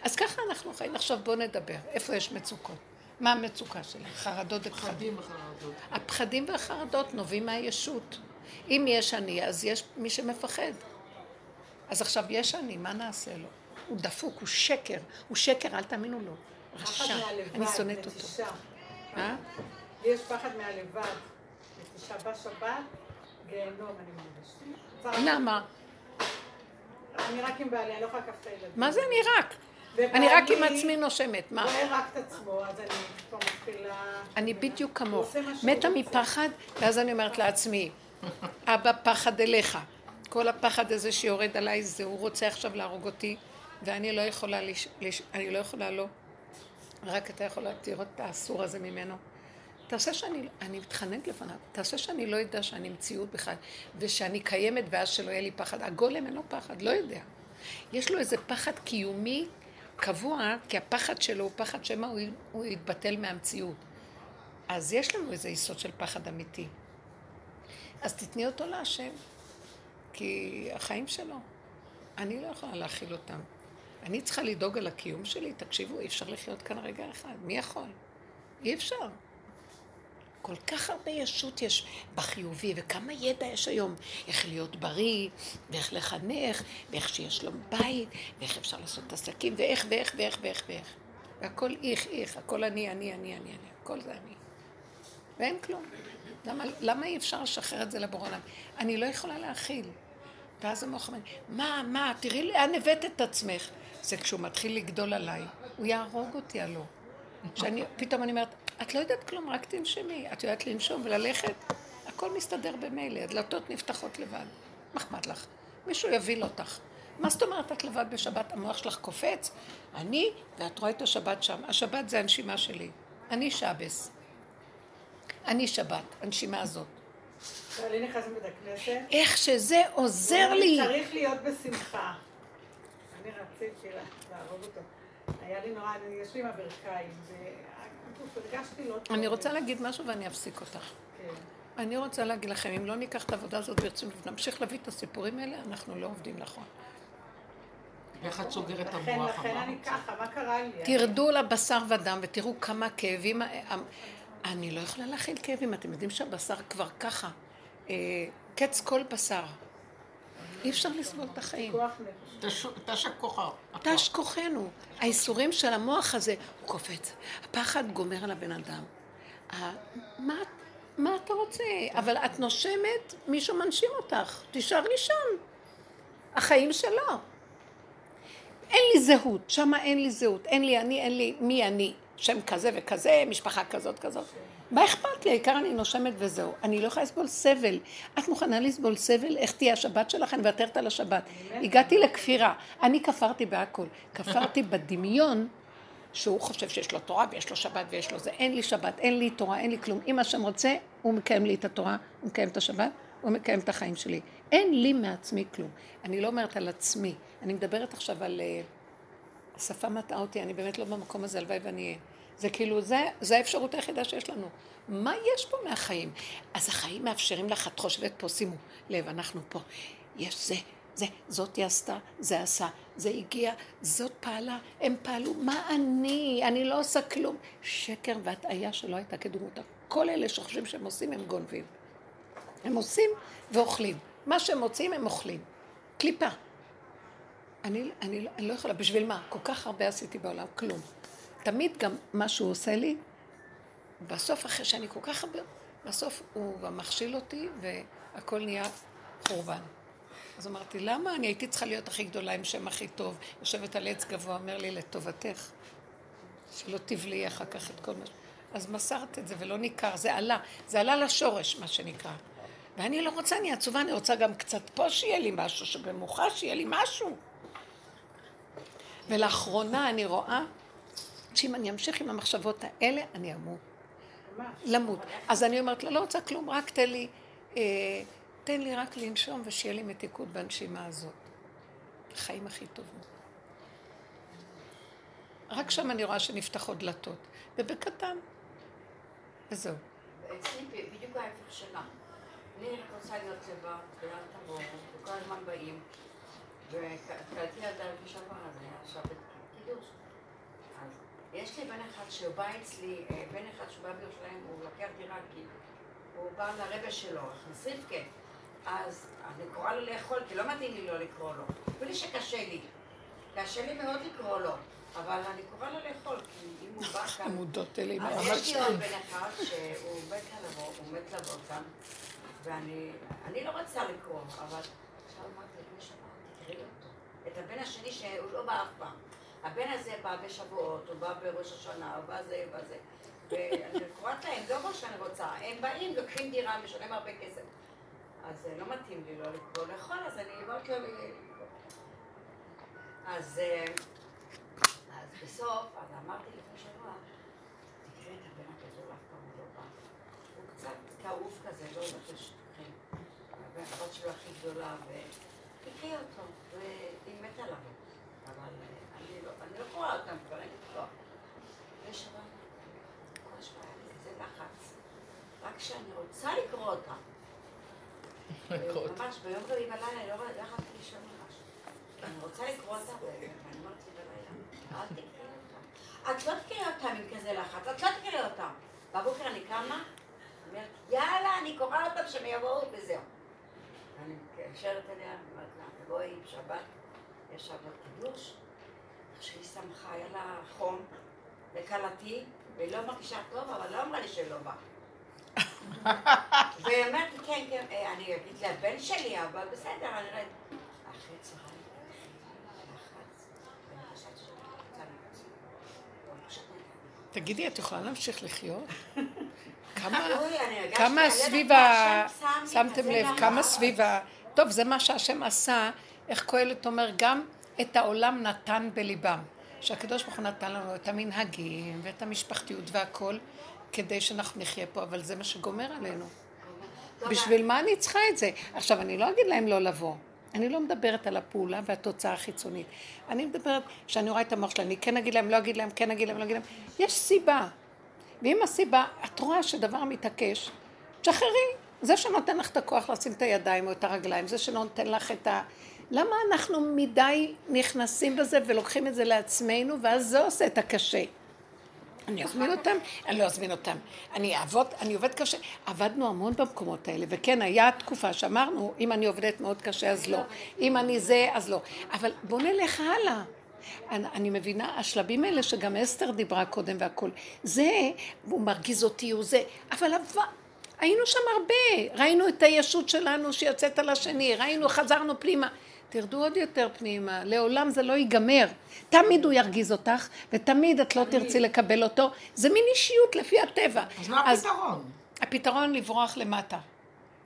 אז ככה אנחנו חיים. עכשיו בואו נדבר. איפה יש מצוקות? מה המצוקה שלך? חרדות ופחדים. הפחדים והחרדות נובעים מהישות. אם יש אני, אז יש מי שמפחד. אז עכשיו יש אני, מה נעשה לו? הוא דפוק, הוא שקר. הוא שקר, אל תאמינו לו. רשע. אני שונאת אותו. אה? יש פחד מהלבד. נטישה בשבת, גיהנום אני מרגישה. למה? אני רק עם בעלי, אני לא יכולה לקחת את הילדים. מה זה אני רק? אני רק עם עצמי נושמת, מה? רואה רק את עצמו, אז אני כבר מתחילה... אני בדיוק כמוך. מתה מפחד, ואז אני אומרת לעצמי, אבא, פחד אליך. כל הפחד הזה שיורד עליי, זה הוא רוצה עכשיו להרוג אותי, ואני לא יכולה, לש... לש... אני לא יכולה לא. רק אתה יכול להתיר את האסור הזה ממנו. תעשה שאני, אני מתחננת לפניו, תעשה שאני לא אדע שאני מציאות בכלל, ושאני קיימת ואז שלא יהיה לי פחד. הגולם אין לו פחד, לא יודע. יש לו איזה פחד קיומי קבוע, כי הפחד שלו הוא פחד שמא הוא, הוא יתבטל מהמציאות. אז יש לנו איזה יסוד של פחד אמיתי. אז תתני אותו להשם, כי החיים שלו, אני לא יכולה להכיל אותם. אני צריכה לדאוג על הקיום שלי, תקשיבו, אי אפשר לחיות כאן רגע אחד, מי יכול? אי אפשר. כל כך הרבה ישות יש בחיובי, וכמה ידע יש היום, איך להיות בריא, ואיך לחנך, ואיך שיש לו בית, ואיך אפשר לעשות עסקים, ואיך, ואיך, ואיך, ואיך, ואיך. והכל איך, איך, הכל אני, אני, אני, אני, אני, הכל זה אני. ואין כלום. למה, למה אי אפשר לשחרר את זה לבור עולם? אני לא יכולה להכיל. ואז המוח אומר, מה, מה, תראי לאן הבאת את עצמך. זה כשהוא מתחיל לגדול עליי, הוא יהרוג אותי הלא. שאני, פתאום אני אומרת, את לא יודעת כלום, רק תנשמי. את יודעת לנשום וללכת, הכל מסתדר במילא, הדלתות נפתחות לבד. מה אכפת לך? מישהו יביל אותך. מה זאת אומרת את לבד בשבת? המוח שלך קופץ? אני, ואת רואה את השבת שם. השבת זה הנשימה שלי. אני שבס. אני שבת, הנשימה הזאת. איך שזה עוזר לי. צריך להיות בשמחה. אני רציתי להרוג אותו. היה לי נורא, יש לי עם הברכיים, אני רוצה להגיד משהו ואני אפסיק אותך. כן. אני רוצה להגיד לכם, אם לא ניקח את העבודה הזאת ברצינות ונמשיך להביא את הסיפורים האלה, אנחנו לא עובדים נכון. איך את סוגרת את המוח? לכן אני ככה, מה קרה לי? תרדו לבשר ודם ותראו כמה כאבים... אני לא יכולה להכיל כאבים, אתם יודעים שהבשר כבר ככה. אה, קץ כל בשר. אי אפשר לסבול את החיים. תש- הכוחה. תש כוחנו. האיסורים של המוח הזה, הוא קופץ. הפחד גומר על הבן אדם. מה אתה רוצה? אבל את נושמת, מישהו מנשים אותך. תישארי שם. החיים שלו. אין לי זהות, שמה אין לי זהות. אין לי אני, אין לי מי אני. שם כזה וכזה, משפחה כזאת כזאת. מה אכפת לי? העיקר אני נושמת וזהו. אני לא יכולה לסבול סבל. את מוכנה לסבול סבל? איך תהיה השבת שלך? אני מוותרת על השבת. הגעתי לכפירה. אני כפרתי בהכל. כפרתי בדמיון שהוא חושב שיש לו תורה ויש לו שבת ויש לו זה. אין לי שבת, אין לי תורה, אין לי כלום. אם השם רוצה, הוא מקיים לי את התורה, הוא מקיים את השבת, הוא מקיים את החיים שלי. אין לי מעצמי כלום. אני לא אומרת על עצמי. אני מדברת עכשיו על... אה, השפה מטעה אותי, אני באמת לא במקום הזה, הלוואי ואני אהיה. זה כאילו, זה, זה האפשרות היחידה שיש לנו. מה יש פה מהחיים? אז החיים מאפשרים לך, את חושבת פה, שימו לב, אנחנו פה. יש זה, זה, זאתי עשתה, זה עשה, זה הגיע, זאת פעלה, הם פעלו, מה אני? אני לא עושה כלום. שקר והטעיה שלא הייתה כדמותה. כל אלה שחושבים שהם עושים, הם גונבים. הם עושים ואוכלים. מה שהם מוצאים, הם אוכלים. קליפה. אני, אני, אני לא יכולה, בשביל מה? כל כך הרבה עשיתי בעולם, כלום. תמיד גם מה שהוא עושה לי, בסוף אחרי שאני כל כך הרבה, בסוף הוא גם מכשיל אותי והכל נהיה חורבן. אז אמרתי, למה אני הייתי צריכה להיות הכי גדולה עם שם הכי טוב, יושבת על עץ גבוה, אומר לי, לטובתך, שלא תבלעי אחר כך את כל מה ש... אז מסרת את זה ולא ניכר, זה עלה, זה עלה לשורש, מה שנקרא. ואני לא רוצה, אני עצובה, אני רוצה גם קצת פה שיהיה לי משהו, שבמוחה שיהיה לי משהו. ולאחרונה אני רואה שאם אני אמשיך עם המחשבות האלה, אני. ממש. למות. אז אני אומרת לה, לא רוצה כלום, רק תן לי, אה, תן לי רק לנשום ושיהיה לי מתיקות בנשימה הזאת. החיים הכי טובים. רק שם אני רואה שנפתחות דלתות, ובקטן. וזהו. אצלי בדיוק ההפך שלה. אני רק רוצה להיות לבד, ולאל תבואו, וכל הזמן באים. וקלטתי ילדה לפני שבוע, אז היה עכשיו קידוש. יש לי בן אחד שהוא בא אצלי, אה, בן אחד שהוא בא בירושלים, הוא לקח דירה כי הוא בא לרבה שלו, מסריפקה. אז אני קוראה לו לאכול, כי לא מתאים לי לא לקרוא לו. אפילו שקשה לי. קשה לי מאוד לקרוא לו. אבל אני קוראה לו לאכול, כי אם הוא בא כאן... עמודות אלה, אז יש לי עוד בן אחד שהוא מת לבוא, הוא מת לבוא כאן, ואני אני לא רוצה לקרוא, אבל עכשיו אמרתי לפני שבוע, תקראי אותו. את הבן השני שהוא לא בא אף פעם. הבן הזה בא בשבועות, הוא בא בראש השנה, הוא בא זה, בא זה. ואני קוראת להם, לא מה שאני רוצה, הם באים, לוקחים דירה, משלם הרבה כסף. אז אה, לא מתאים לי לא לקרוא לאכול, אז אני אומרת לו לקרוא. אז... אה, אז בסוף, אז אמרתי לפני שבוע, תקראי את הבן הגדול, אף פעם לא בא. הוא קצת כאוב כזה, לא נפש חן. הבן הבת שלו הכי גדולה, ותקראי אותו, והיא מתה לבוא. אני לא, קוראה אותם, כבר אין לי כוח. שבוע, כל שבוע היה לי כזה לחץ. רק כשאני רוצה לקרוא אותם. ממש ביום רביעי בלילה אני לא לא יכולתי לישון ממש. אני רוצה לקרוא אותה, ואני אמרתי בלילה, אל תקראי אותה. את לא תקראי אותם עם כזה לחץ, את לא תקראי אותם. בבוקר אני קמה, אומרת, יאללה, אני קוראה אותם שהם יבואו וזהו. אני מתקשרת אליה, אומרת לה, תבואי שבת, יש שבת קידוש. שהיא שמחה, היה לה חום, לכלתי, והיא לא מרגישה טוב, אבל לא אמרה לי שלא בא. והיא אומרת לי, כן, כן, אה, אני אגיד לבן שלי, אבל בסדר, אני לא... אחרי צהריים. פשוט אני- תגידי, את יכולה להמשיך לחיות? כמה, לא סביב ה... שמתם לב. כמה סביב ה... טוב, זה מה שהשם עשה, איך קהלת אומר, גם את העולם נתן בליבם. שהקדוש ברוך הוא נתן לנו את המנהגים ואת המשפחתיות והכל, כדי שאנחנו נחיה פה, אבל זה מה שגומר עלינו. בשביל מה אני צריכה את זה? עכשיו, אני לא אגיד להם לא לבוא. אני לא מדברת על הפעולה והתוצאה החיצונית. אני מדברת, כשאני רואה את המוח שלי, אני כן אגיד להם, לא אגיד להם, כן אגיד להם, לא אגיד להם. יש סיבה. ואם הסיבה, את רואה שדבר מתעקש, תשחררי. זה שנותן לך את הכוח לשים את הידיים או את הרגליים, זה שנותן לך את ה... למה אנחנו מדי נכנסים בזה ולוקחים את זה לעצמנו, ואז זה עושה את הקשה. אני אזמין אותם? אני לא אזמין אותם. אני אעבוד, אני עובד קשה. עבדנו המון במקומות האלה, וכן, היה תקופה שאמרנו, אם אני עובדת מאוד קשה אז לא, אם אני זה אז לא. אבל בואו נלך הלאה. אני, אני מבינה, השלבים האלה שגם אסתר דיברה קודם והכל, זה, הוא מרגיז אותי, הוא זה, אבל עבר, היינו שם הרבה, ראינו את הישות שלנו שיוצאת על השני, ראינו, חזרנו פנימה. תרדו עוד יותר פנימה, לעולם זה לא ייגמר. תמיד הוא ירגיז אותך, ותמיד את לא תרצי לקבל אותו. זה מין אישיות לפי הטבע. אז מה הפתרון? הפתרון לברוח למטה.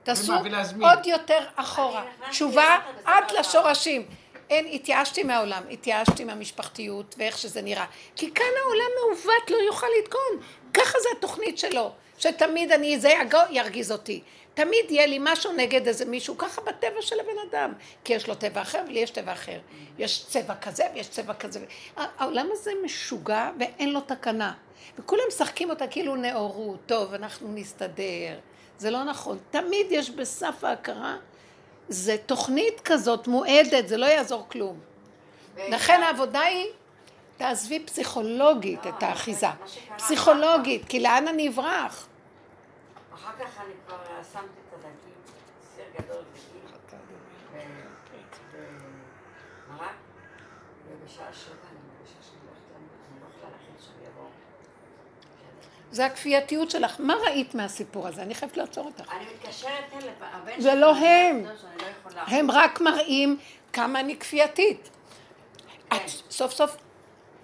תעשו? עוד יותר אחורה. תשובה עד לשורשים. אין, התייאשתי מהעולם, התייאשתי מהמשפחתיות ואיך שזה נראה. כי כאן העולם מעוות לא יוכל לתקון. ככה זה התוכנית שלו. שתמיד אני, זה ירגיז אותי. תמיד יהיה לי משהו נגד איזה מישהו, ככה בטבע של הבן אדם. כי יש לו טבע אחר ולי יש טבע אחר. יש צבע כזה ויש צבע כזה. העולם הזה משוגע ואין לו תקנה. וכולם משחקים אותה כאילו נאורות, טוב, אנחנו נסתדר. זה לא נכון. תמיד יש בסף ההכרה, זה תוכנית כזאת מועדת, זה לא יעזור כלום. לכן העבודה היא, תעזבי פסיכולוגית את האחיזה. מה שקרה- פסיכולוגית, כי לאן אני אברח? אחר כך אני כבר שמתי את הדגים, סיר גדול דגים, ומרק, ובשעה שבע אני מרגישה שאני לא יכולה, אני לא יכולה להכין שהם יבואו. זה הכפייתיות שלך. מה ראית מהסיפור הזה? אני חייבת לעצור אותך. אני מתקשרת אל הבן זה לא הם. לא, שאני לא. הם רק מראים כמה אני כפייתית. כן. את סוף סוף,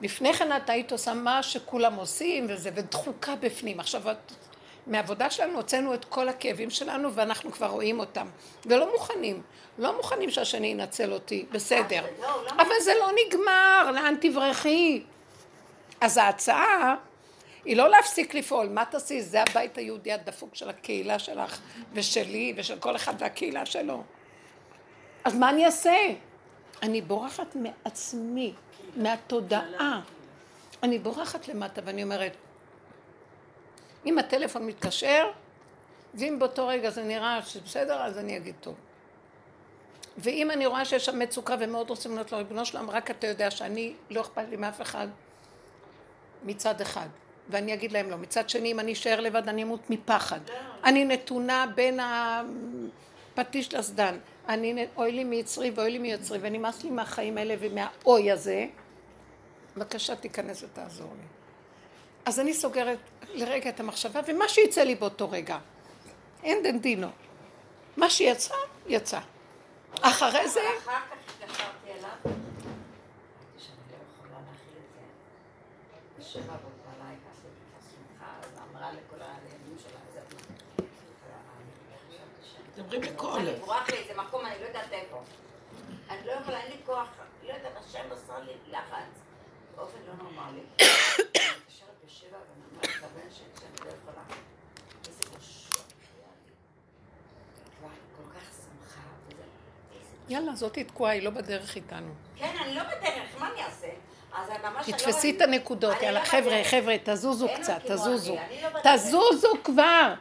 לפני כן את היית עושה מה שכולם עושים וזה, ודחוקה בפנים. עכשיו את, מהעבודה שלנו הוצאנו את כל הכאבים שלנו ואנחנו כבר רואים אותם. ולא מוכנים, לא מוכנים שהשני ינצל אותי, בסדר. לא, למה? אבל זה לא נגמר, לאן תברחי? אז ההצעה היא לא להפסיק לפעול, מה תעשי? זה הבית היהודי הדפוק של הקהילה שלך ושלי ושל כל אחד והקהילה שלו. אז מה אני אעשה? אני בורחת מעצמי, מהתודעה. אני בורחת למטה ואני אומרת, אם הטלפון מתקשר, ואם באותו רגע זה נראה שבסדר, אז אני אגיד טוב. ואם אני רואה שיש שם מצוקה ומאוד רוצים לענות לו, ריבונו שלום, רק אתה יודע שאני, לא אכפת לי מאף אחד מצד אחד. ואני אגיד להם לא. מצד שני, אם אני אשאר לבד, אני אמות מפחד. אני נתונה בין הפטיש לסדן. אני, אוי לי מיצרי ואוי לי מיוצרי, ונמאס לי מהחיים האלה ומהאוי הזה. בבקשה, תיכנס ותעזור לי. אז אני סוגרת לרגע את המחשבה, ומה שיצא לי באותו רגע. אין דין דינו. מה שיצא, יצא. אחרי זה, אחר כך התקשרתי אליו, לא בורח לאיזה מקום, אני לא יודעת איפה. אני לא יכולה, אין לי כוח, לא יודעת, השם עשה לי לחץ. באופן לא נורמלי. אני מתקשרת בשבע ואני אומרת לבן שלי שאני לא יכולה. איזה בושות היה לי. כבר כל כך שמחה. וזה- איזה יאללה, זאתי תקועה, היא לא בדרך איתנו. כן, אני לא בדרך, מה אני אעשה? אז ממש... אני תתפסי לא- את הנקודות, יאללה, לא חבר'ה. חבר'ה, תזוזו קצת, תזוזו. לא. תזוזו כבר.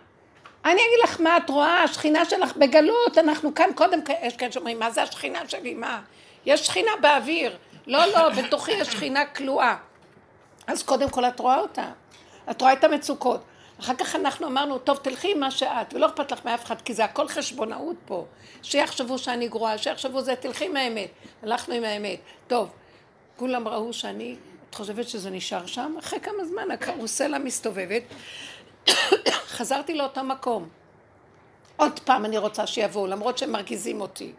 אני אגיד לך מה את רואה, השכינה שלך בגלות, אנחנו כאן קודם, יש כאלה שאומרים, מה זה השכינה שלי, מה? יש שכינה באוויר. לא, לא, בתוכי יש שכינה כלואה. אז קודם כל את רואה אותה. את רואה את המצוקות. אחר כך אנחנו אמרנו, טוב, תלכי עם מה שאת, ולא אכפת לך מאף אחד, כי זה הכל חשבונאות פה. שיחשבו שאני גרועה, שיחשבו זה, תלכי עם האמת. הלכנו עם האמת. טוב, כולם ראו שאני, את חושבת שזה נשאר שם? אחרי כמה זמן הקרוסלה מסתובבת, חזרתי לאותו מקום. עוד פעם אני רוצה שיבואו, למרות שהם מרגיזים אותי.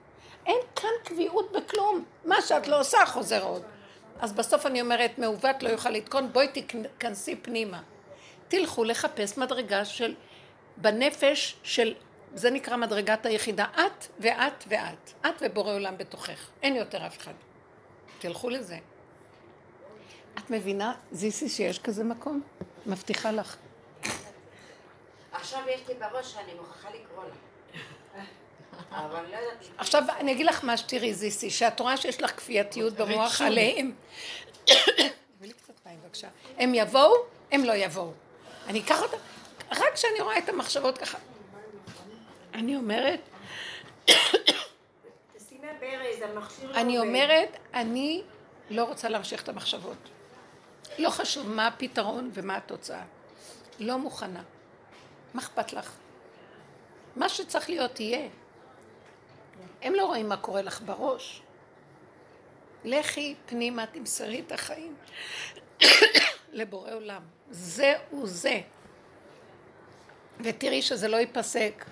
אין כאן קביעות בכלום. מה שאת לא עושה חוזר עוד. אז בסוף אני אומרת, מעוות לא יוכל לתקון, בואי תיכנסי פנימה. תלכו לחפש מדרגה של, בנפש של, זה נקרא מדרגת היחידה, את ואת ואת. את ובורא עולם בתוכך. אין יותר אף אחד. תלכו לזה. את מבינה, זיסי, שיש כזה מקום? מבטיחה לך. עכשיו יש לי בראש שאני מוכרחה לקרוא לה. אבל לא יודעת... עכשיו אני אגיד לך מה שתראי זיסי, שאת רואה שיש לך כפייתיות במוח. עליהם. תביא לי קצת מים בבקשה. הם יבואו, הם לא יבואו. אני אקח אותם, רק כשאני רואה את המחשבות ככה. אני אומרת, לא אני. אומרת, אני לא רוצה להמשיך את המחשבות. לא חשוב מה הפתרון ומה התוצאה. לא מוכנה. מה אכפת לך? מה שצריך להיות יהיה. הם לא רואים מה קורה לך בראש. לכי פנימה, תמסרי את החיים לבורא עולם. זהו זה. ותראי שזה לא ייפסק.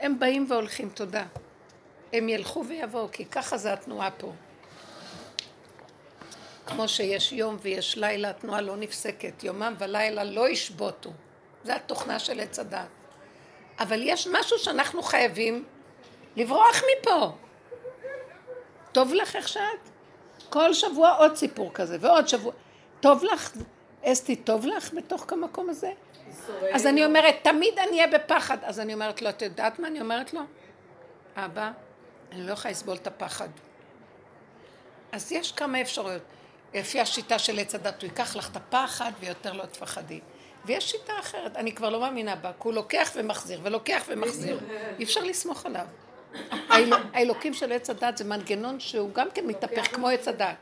הם באים והולכים, תודה. הם ילכו ויבואו, כי ככה זה התנועה פה. כמו שיש יום ויש לילה, התנועה לא נפסקת. יומם ולילה לא ישבותו. זה התוכנה של עץ הדת. אבל יש משהו שאנחנו חייבים לברוח מפה. טוב לך איך שאת? כל שבוע עוד סיפור כזה, ועוד שבוע. טוב לך, אסתי, טוב לך בתוך המקום הזה? אז אני אומרת, תמיד אני אהיה בפחד. אז אני אומרת לו, את יודעת מה אני אומרת לו? אבא, אני לא יכולה לסבול את הפחד. אז יש כמה אפשרויות. לפי השיטה של עץ הדת, הוא ייקח לך את הפחד ויותר לא תפחדי. ויש שיטה אחרת, אני כבר לא מאמינה בה, כי הוא לוקח ומחזיר, ולוקח ומחזיר. אי אפשר לסמוך עליו. האל- האלוקים של עץ הדת זה מנגנון שהוא גם כן מתהפך כמו עץ הדת.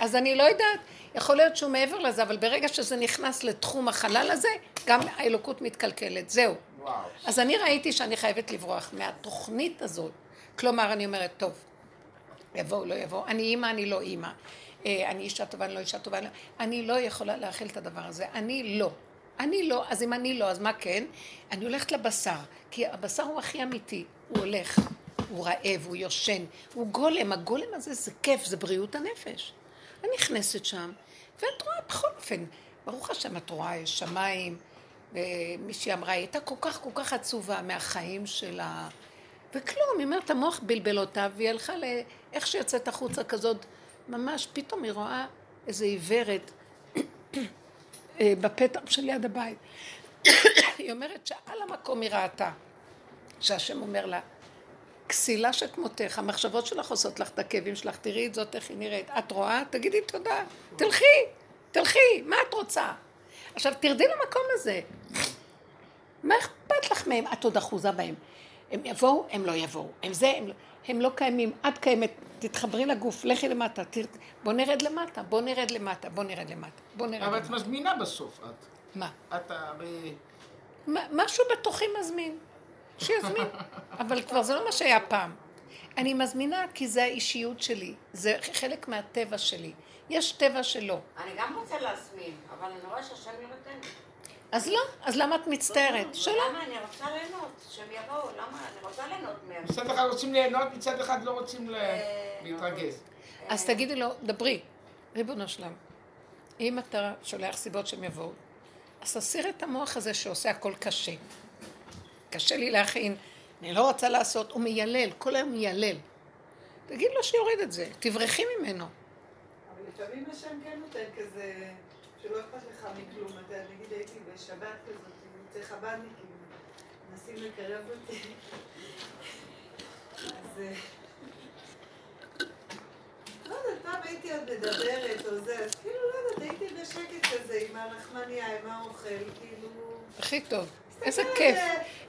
אז אני לא יודעת, יכול להיות שהוא מעבר לזה, אבל ברגע שזה נכנס לתחום החלל הזה, גם האלוקות מתקלקלת, זהו. אז אני ראיתי שאני חייבת לברוח מהתוכנית הזאת. כלומר, אני אומרת, טוב, יבואו, לא יבואו, אני אימא, אני לא אימא. אה, אני אישה טובה, אני לא אישה טובה. לא- אני לא יכולה להכיל את הדבר הזה. אני לא. אני לא, אז אם אני לא, אז מה כן? אני הולכת לבשר, כי הבשר הוא הכי אמיתי. הוא הולך, הוא רעב, הוא יושן, הוא גולם. הגולם הזה זה כיף, זה בריאות הנפש. אני נכנסת שם, ואת רואה בכל אופן, ברוך השם, את רואה, יש שמיים, ומישהי אמרה, היא הייתה כל כך כל כך עצובה מהחיים שלה, וכלום, היא אומרת, המוח בלבל אותה, והיא הלכה ל... איך שיוצאת החוצה כזאת, ממש, פתאום היא רואה איזו עיוורת אה, בפתח של יד הבית. היא אומרת שעל המקום היא ראתה, שהשם אומר לה, כסילה שכמותך, המחשבות שלך עושות לך את הכאבים שלך, תראי את זאת איך היא נראית. את רואה? תגידי תודה. תלכי, תלכי, מה את רוצה? עכשיו תרדי למקום הזה. מה אכפת לך מהם? את עוד אחוזה בהם. הם יבואו, הם לא יבואו. הם זה, הם לא, הם לא קיימים. את קיימת, תתחברי לגוף, לכי למטה. תר... בוא נרד למטה, בוא נרד למטה, בוא נרד למטה. בוא נרד אבל את למטה. מזמינה בסוף, את. מה? את הרי... משהו בתוכי מזמין. שיזמין. אבל כבר זה לא מה שהיה פעם. אני מזמינה כי זה האישיות שלי. זה חלק מהטבע שלי. יש טבע שלו. אני גם רוצה להזמין, אבל אני רואה שהשם לא נותן. אז לא, אז למה את מצטערת? שלא. למה? אני רוצה ליהנות, שהם יבואו, למה? אני רוצה ליהנות מהם. מצד אחד רוצים ליהנות, מצד אחד לא רוצים ל- אה, להתרגז. אז תגידי לו, דברי, ריבונו שלם. אם אתה שולח סיבות שהם יבואו, אז תסיר את המוח הזה שעושה הכל קשה. קשה לי להכין, אני לא רוצה לעשות, הוא מיילל, כל היום מיילל. תגיד לו שיוריד את זה, תברחי ממנו. אבל לפעמים השם כן נותן כזה, שלא אכפת לך מכלום. אתה, נגיד הייתי בשבת כזאת, עם יוצאי חב"דניקים, מנסים לקרב אותי. אז... אה, לא יודעת, פעם הייתי עוד מדברת או זה, אז כאילו, לא יודעת, הייתי בשקט כזה עם הרחמניה, עם האוכל, כאילו... הכי טוב. איזה כיף.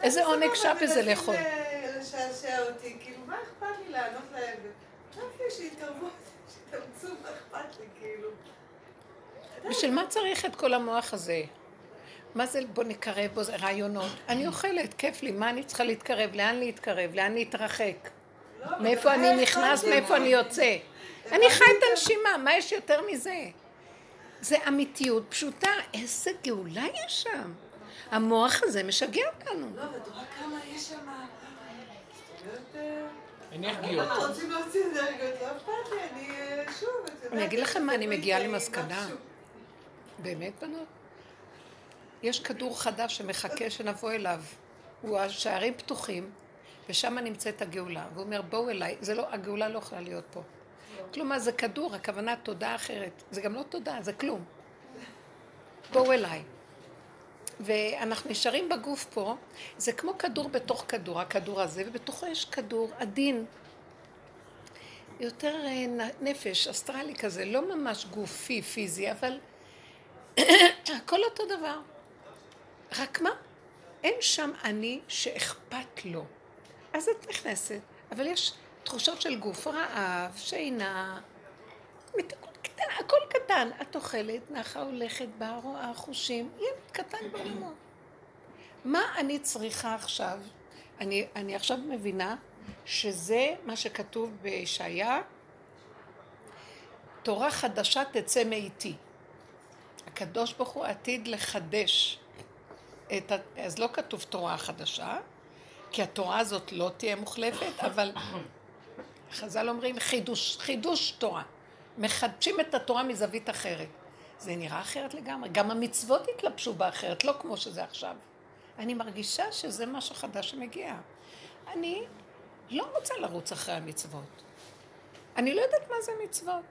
איזה עונג שעה בזה לאכול. לשעשע אותי, כאילו, מה אכפת לי לענות להם? רק לי שיתאמצו, מה אכפת לי, כאילו. בשביל מה צריך את כל המוח הזה? מה זה בוא נקרב בו זה רעיונות? אני אוכלת, כיף לי, מה אני צריכה להתקרב? לאן להתקרב? לאן להתרחק? לא, מאיפה אני נכנס? מאיפה אני יוצא? אני חי את הנשימה, מה יש יותר מזה? זה אמיתיות פשוטה, איזה גאולה יש שם. המוח הזה משגע אותנו. לא, ואת רואה כמה יש שם... זאת אומרת, אנרגיות. למה רוצים להוציא אנרגיות? לא אכפת לי, אני שוב, אגיד לכם מה, אני מגיעה למסקנה. באמת, בנות? יש כדור חדש שמחכה שנבוא אליו. הוא השערים פתוחים, ושם נמצאת הגאולה. והוא אומר, בואו אליי. זה לא, הגאולה לא יכולה להיות פה. כלומר, זה כדור, הכוונה תודה אחרת. זה גם לא תודה, זה כלום. בואו אליי. ואנחנו נשארים בגוף פה, זה כמו כדור בתוך כדור, הכדור הזה, ובתוכו יש כדור עדין. יותר אה, נפש, אסטרלי כזה, לא ממש גופי, פיזי, אבל הכל אותו דבר. רק מה? אין שם אני שאכפת לו. אז את נכנסת, אבל יש תחושות של גוף, רעב, שינה, קטנה, הכל קטן. את אוכלת, נחה הולכת, באה רואה חושים, ילד קטן בעולמו. מה אני צריכה עכשיו? אני, אני עכשיו מבינה שזה מה שכתוב בישעיה, תורה חדשה תצא מאיתי. הקדוש ברוך הוא עתיד לחדש את ה... אז לא כתוב תורה חדשה, כי התורה הזאת לא תהיה מוחלפת, אבל חז"ל אומרים חידוש, חידוש תורה. מחדשים את התורה מזווית אחרת. זה נראה אחרת לגמרי. גם המצוות התלבשו בה אחרת, לא כמו שזה עכשיו. אני מרגישה שזה משהו חדש שמגיע. אני לא רוצה לרוץ אחרי המצוות. אני לא יודעת מה זה מצוות.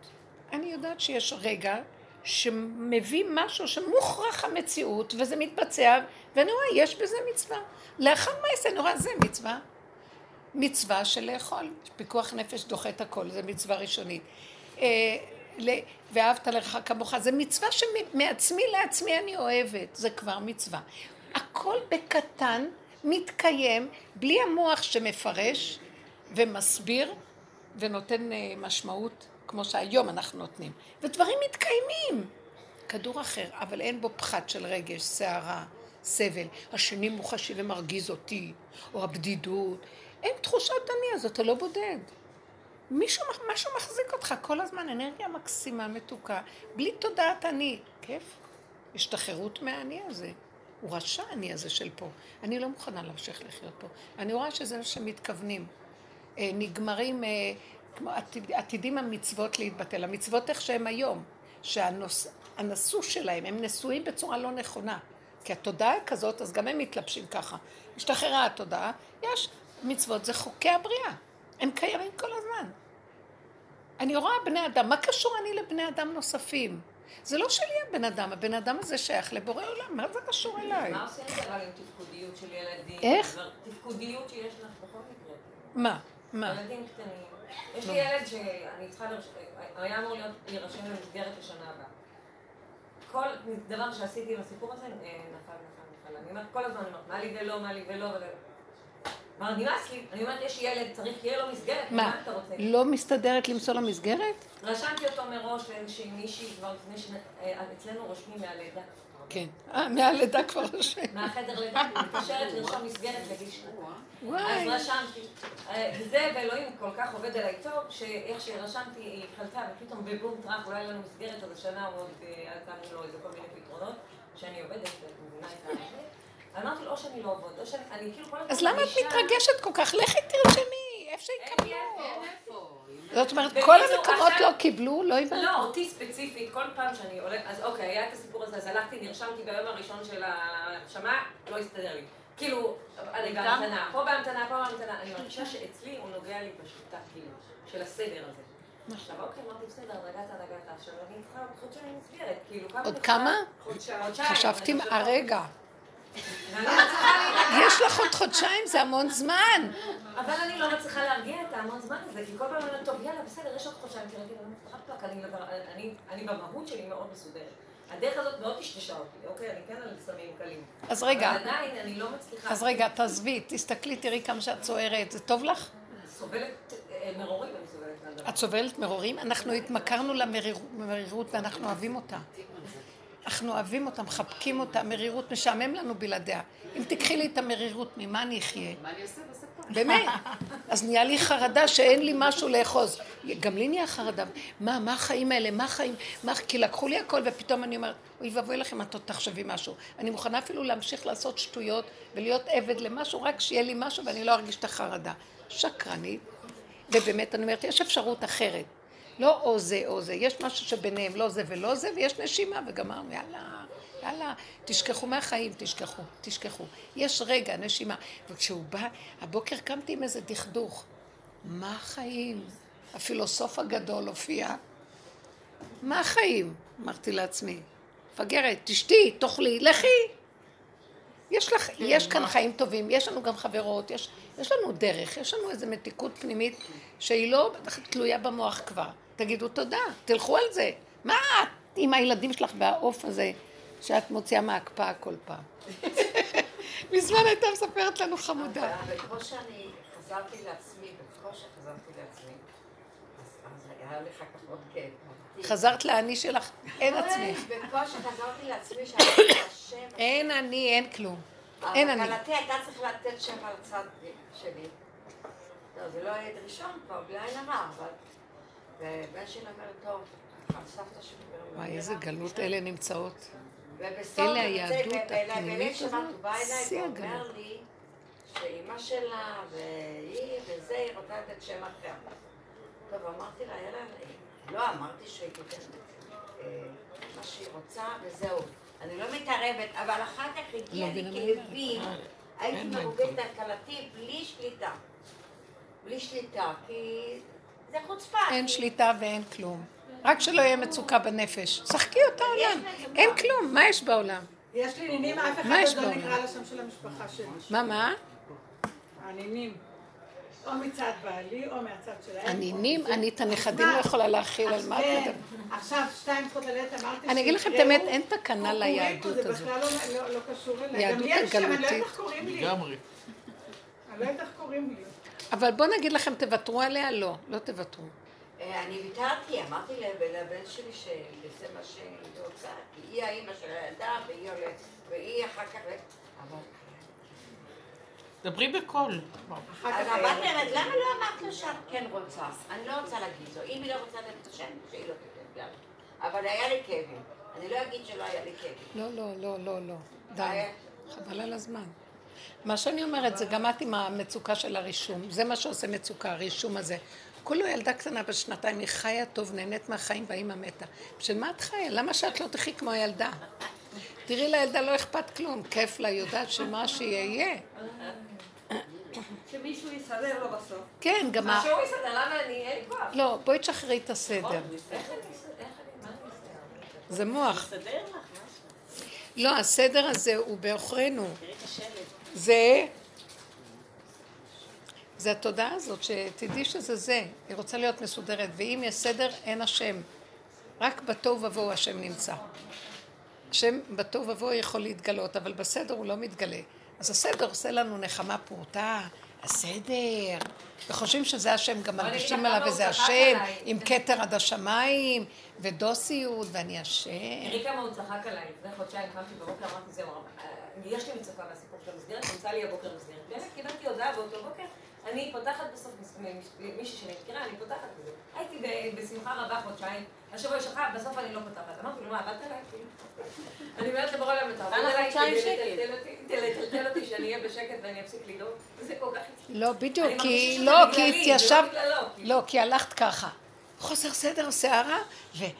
אני יודעת שיש רגע שמביא משהו שמוכרח המציאות, וזה מתבצע, ואני רואה, יש בזה מצווה. לאחר מעשה נורא, זה מצווה. מצווה של לאכול. פיקוח נפש דוחה את הכל, זה מצווה ראשונית. אה, ואהבת לך כמוך, זה מצווה שמעצמי לעצמי אני אוהבת, זה כבר מצווה. הכל בקטן מתקיים בלי המוח שמפרש ומסביר ונותן אה, משמעות כמו שהיום אנחנו נותנים. ודברים מתקיימים. כדור אחר, אבל אין בו פחת של רגש, סערה, סבל. השני מוחשי ומרגיז אותי, או הבדידות. אין תחושת אני, אז אתה לא בודד. מישהו, משהו מחזיק אותך כל הזמן, אנרגיה מקסימה, מתוקה, בלי תודעת אני. כיף. השתחררות מהאני הזה. הוא רשע האני הזה של פה. אני לא מוכנה להמשיך לחיות פה. אני רואה שזה מה שמתכוונים. אה, נגמרים, אה, כמו עתיד, עתידים המצוות להתבטל. המצוות איך שהם היום, שהנשוא שלהם, הם נשואים בצורה לא נכונה. כי התודעה כזאת, אז גם הם מתלבשים ככה. השתחררה התודעה, יש מצוות, זה חוקי הבריאה. הם קיימים כל הזמן. אני רואה בני אדם, מה קשור אני לבני אדם נוספים? זה לא שלי הבן אדם, הבן אדם הזה שייך לבורא עולם, מה זה קשור אליי? מה עושים את זה עם תפקודיות של ילדים? איך? תפקודיות שיש לך בכל מקרה. מה? מה? ילדים קטנים. יש לי ילד שאני צריכה, לרש... היה אמור להירשם למסגרת לשנה הבאה. כל דבר שעשיתי עם הסיפור הזה, אה, נפל, נפל, נפל. אני אומרת כל הזמן, מה לי ולא, מה לי ולא, אמרת, נמאס לי, אני אומרת, יש ילד, צריך, יהיה לו מסגרת, מה אתה רוצה? לא מסתדרת למצוא לו מסגרת? רשמתי אותו מראש לאיזושהי מישהי כבר לפני ש... אה, אצלנו רושמים מהלידה. כן. אה, מהלידה כבר רושמים. מהחדר לידה, אני מתקשרת לרשום מסגרת לגיל שנתיים. אז רשמתי. אה, וזה, ואלוהים כל כך עובד עליי טוב, שאיך שרשמתי, היא חלתה, ופתאום בבום טראח, אולי לנו מסגרת, אז השנה עוד, נתנו לו איזה כל מיני פתרונות, שאני עובדת, זה. אמרתי לו, או שאני לא עובד, או שאני, אני כאילו כל הזמן... אז למה את מתרגשת כל כך? לכי תרשמי, איפה שיקבלו. זאת אומרת, כל המקומות לא קיבלו, לא הבנתי. לא, אותי ספציפית, כל פעם שאני הולכת, אז אוקיי, היה את הסיפור הזה, אז הלכתי, נרשמתי ביום הראשון של ההרשמה, לא הסתדר לי. כאילו, אני בהמתנה, פה בהמתנה, פה בהמתנה, אני מרגישה שאצלי הוא נוגע לי בשיטה, כאילו, של הסדר הזה. עכשיו, אוקיי, אמרתי, בסדר, נגעת, נגעת, עכשיו אני צריכה עוד חודשיים מסגרת, כאילו, כמה... עוד כמה? חודשיים. חשבתי, הרגע. יש לך עוד חודשיים, זה המון זמן. אבל אני לא מצליחה להרגיע את ההמון זמן הזה, כי כל פעם אני אומרת, טוב, יאללה, בסדר, יש עוד חודשיים, תראי, אני במהות שלי מאוד מסודרת. הדרך הזאת מאוד טשטשה אותי, אוקיי? אני כן על סמים קלים. אז רגע. אבל עדיין אני לא מצליחה... אז רגע, תעזבי, תסתכלי, תראי כמה שאת צוערת, זה טוב לך? סובלת אה, מרורים, אני סובלת מהדבר. את סובלת מרורים? אנחנו התמכרנו למרירות ואנחנו אוהבים אותה. אנחנו אוהבים אותה, מחבקים אותה, מרירות משעמם לנו בלעדיה. אם תקחי לי את המרירות, ממה אני אחיה? מה אני עושה? באמת. אז נהיה לי חרדה שאין לי משהו לאחוז. גם לי נהיה חרדה. מה, מה החיים האלה? מה החיים? מה, כי לקחו לי הכל ופתאום אני אומרת, אוי ואבוי לכם, את עוד תחשבי משהו. אני מוכנה אפילו להמשיך לעשות שטויות ולהיות עבד למשהו, רק שיהיה לי משהו ואני לא ארגיש את החרדה. שקרנית. ובאמת, אני אומרת, יש אפשרות אחרת. לא או זה או זה, יש משהו שביניהם לא זה ולא זה, ויש נשימה, וגמרנו, יאללה, יאללה, תשכחו מהחיים, תשכחו, תשכחו. יש רגע, נשימה. וכשהוא בא, הבוקר קמתי עם איזה דכדוך. מה החיים? הפילוסוף הגדול הופיע. מה החיים? אמרתי לעצמי. מפגרת, תשתי, תאכלי, לכי. יש, לך, כן, יש כאן חיים טובים, יש לנו גם חברות, יש, יש לנו דרך, יש לנו איזו מתיקות פנימית שהיא לא תלויה במוח כבר. תגידו תודה, תלכו על זה. מה את עם הילדים שלך והעוף הזה שאת מוציאה מההקפאה כל פעם? מזמן הייתה מספרת לנו חמודה. אבל בקושי אני חזרתי לעצמי, בקושי חזרתי לעצמי. אז היה לי אחר כך עוד כאב. חזרת לאני שלך, אין אוי, עצמך. בקושי חזרתי לעצמי שאמרתי השם. אין אני, אין כלום. אין אני. אבל הייתה צריכה לתת שם על הצד שלי. לא, זה לא היה ראשון כבר, בלי עין הרע, אבל... ובן שלי אומר, טוב, סבתא שלי. וואי, איזה גלות אלה נמצאות. אלה היהדות הפנימית הזאת, שיא הגלות. שאימא שלה והיא וזה, היא רוצה לתת שם אחר. טוב, אמרתי לה, יאללה, לא אמרתי שהיא אה, מה שהיא רוצה וזהו. אני לא מתערבת, אבל אחר כך הגיע לא לי כאבים. הייתי מרוגשת על כלתי בלי שליטה. בלי שליטה, כי זה חוצפה. אין שליטה ואין כלום. רק שלא יהיה מצוקה בנפש. שחקי אותה עולם. אין כלום, מה יש בעולם? יש לי נינים, אף אחד מה יש עוד לא בעולם? נקרא לשם של המשפחה שלי. מה, מה? הנינים. או מצד בעלי, או מהצד שלהם. הנינים, אני את הנכדים לא יכולה להכיל, על מה את. מדברת? עכשיו, שתיים צריכות ללדת, אמרתי אני אגיד לכם את האמת, אין תקנה ליהדות זה הזאת. בכלל לא- לא- לא קשור אליי. יהדות גם לי יש שם, אני לא יודעת הגלותית. איך קוראים לי. לגמרי. אני לא יודעת איך קוראים לי. אבל בוא נגיד לכם, תוותרו עליה? לא, לא תוותרו. אה, אני ויתרתי, אמרתי לב- לבן שלי שזה מה שהיא רוצה, כי היא האימא של הילדה, והיא הולכת, והיא אחר כך... אבל... דברי בקול. אז כך אמרתי להם, למה לא אמרת לו שאת כן רוצה? אני לא רוצה להגיד לו. אם היא לא רוצה לתת את השם, שהיא לא תתן גם. אבל היה לי כאבים. אני לא אגיד שלא היה לי כאבים. לא, לא, לא, לא, לא. די. היה- חבל על הזמן. מה שאני אומרת זה גם את עם המצוקה של הרישום. זה מה שעושה מצוקה, הרישום הזה. כולו ילדה קטנה בת שנתיים, היא חיה טוב, נהנית מהחיים והאימא מתה. בשביל מה את חיה? למה שאת לא תחי כמו הילדה? תראי לילדה לא אכפת כלום, כיף לה, היא יודעת שמה שיהיה. שמישהו יסדר לו בסוף. כן, גם ה... שהוא יסדר, למה אני, אין לי כוח. לא, בואי תשחררי את הסדר. מה אסדר? זה מוח. לא, הסדר הזה הוא בעוכרינו. תראי את השלט. זה... זה התודעה הזאת, שתדעי שזה זה. היא רוצה להיות מסודרת, ואם יש סדר, אין השם. רק בתוהו ובוהו השם נמצא. השם בתוהו ובוהו יכול להתגלות, אבל בסדר הוא לא מתגלה. אז הסדר עושה לנו נחמה פורתא, הסדר. וחושבים שזה השם, גם לך עליו איזה השם. עם כתר עד השמיים, ודוסיות, ואני השם. תראי כמה הוא צחק עליי. לפני חודשיים קמתי בבוקר, אמרתי זהו, אה, יש לי מצוקה מהסיפור של המסגרת, נמצא לי הבוקר מסגרת. באמת קיבלתי הודעה באותו בוקר, אני פותחת בסוף, מישהי שאני מכירה, אני פותחת בזה. הייתי בשמחה רבה חודשיים, השבוע שלך, בסוף אני לא פותחת. אמרתי לו, מה, עבדת עליי? אני אומרת לבורא עולם, אתה עובד עליי חודשיים כדי. לטלטל אותי- שאני אהיה בשקט ואני אפסיק לדאוג. זה כל כך... לא, בדיוק, כי לא, כי לא התיישבת. לא, כי הלכת ככה. חוסר סדר שערה, ואה,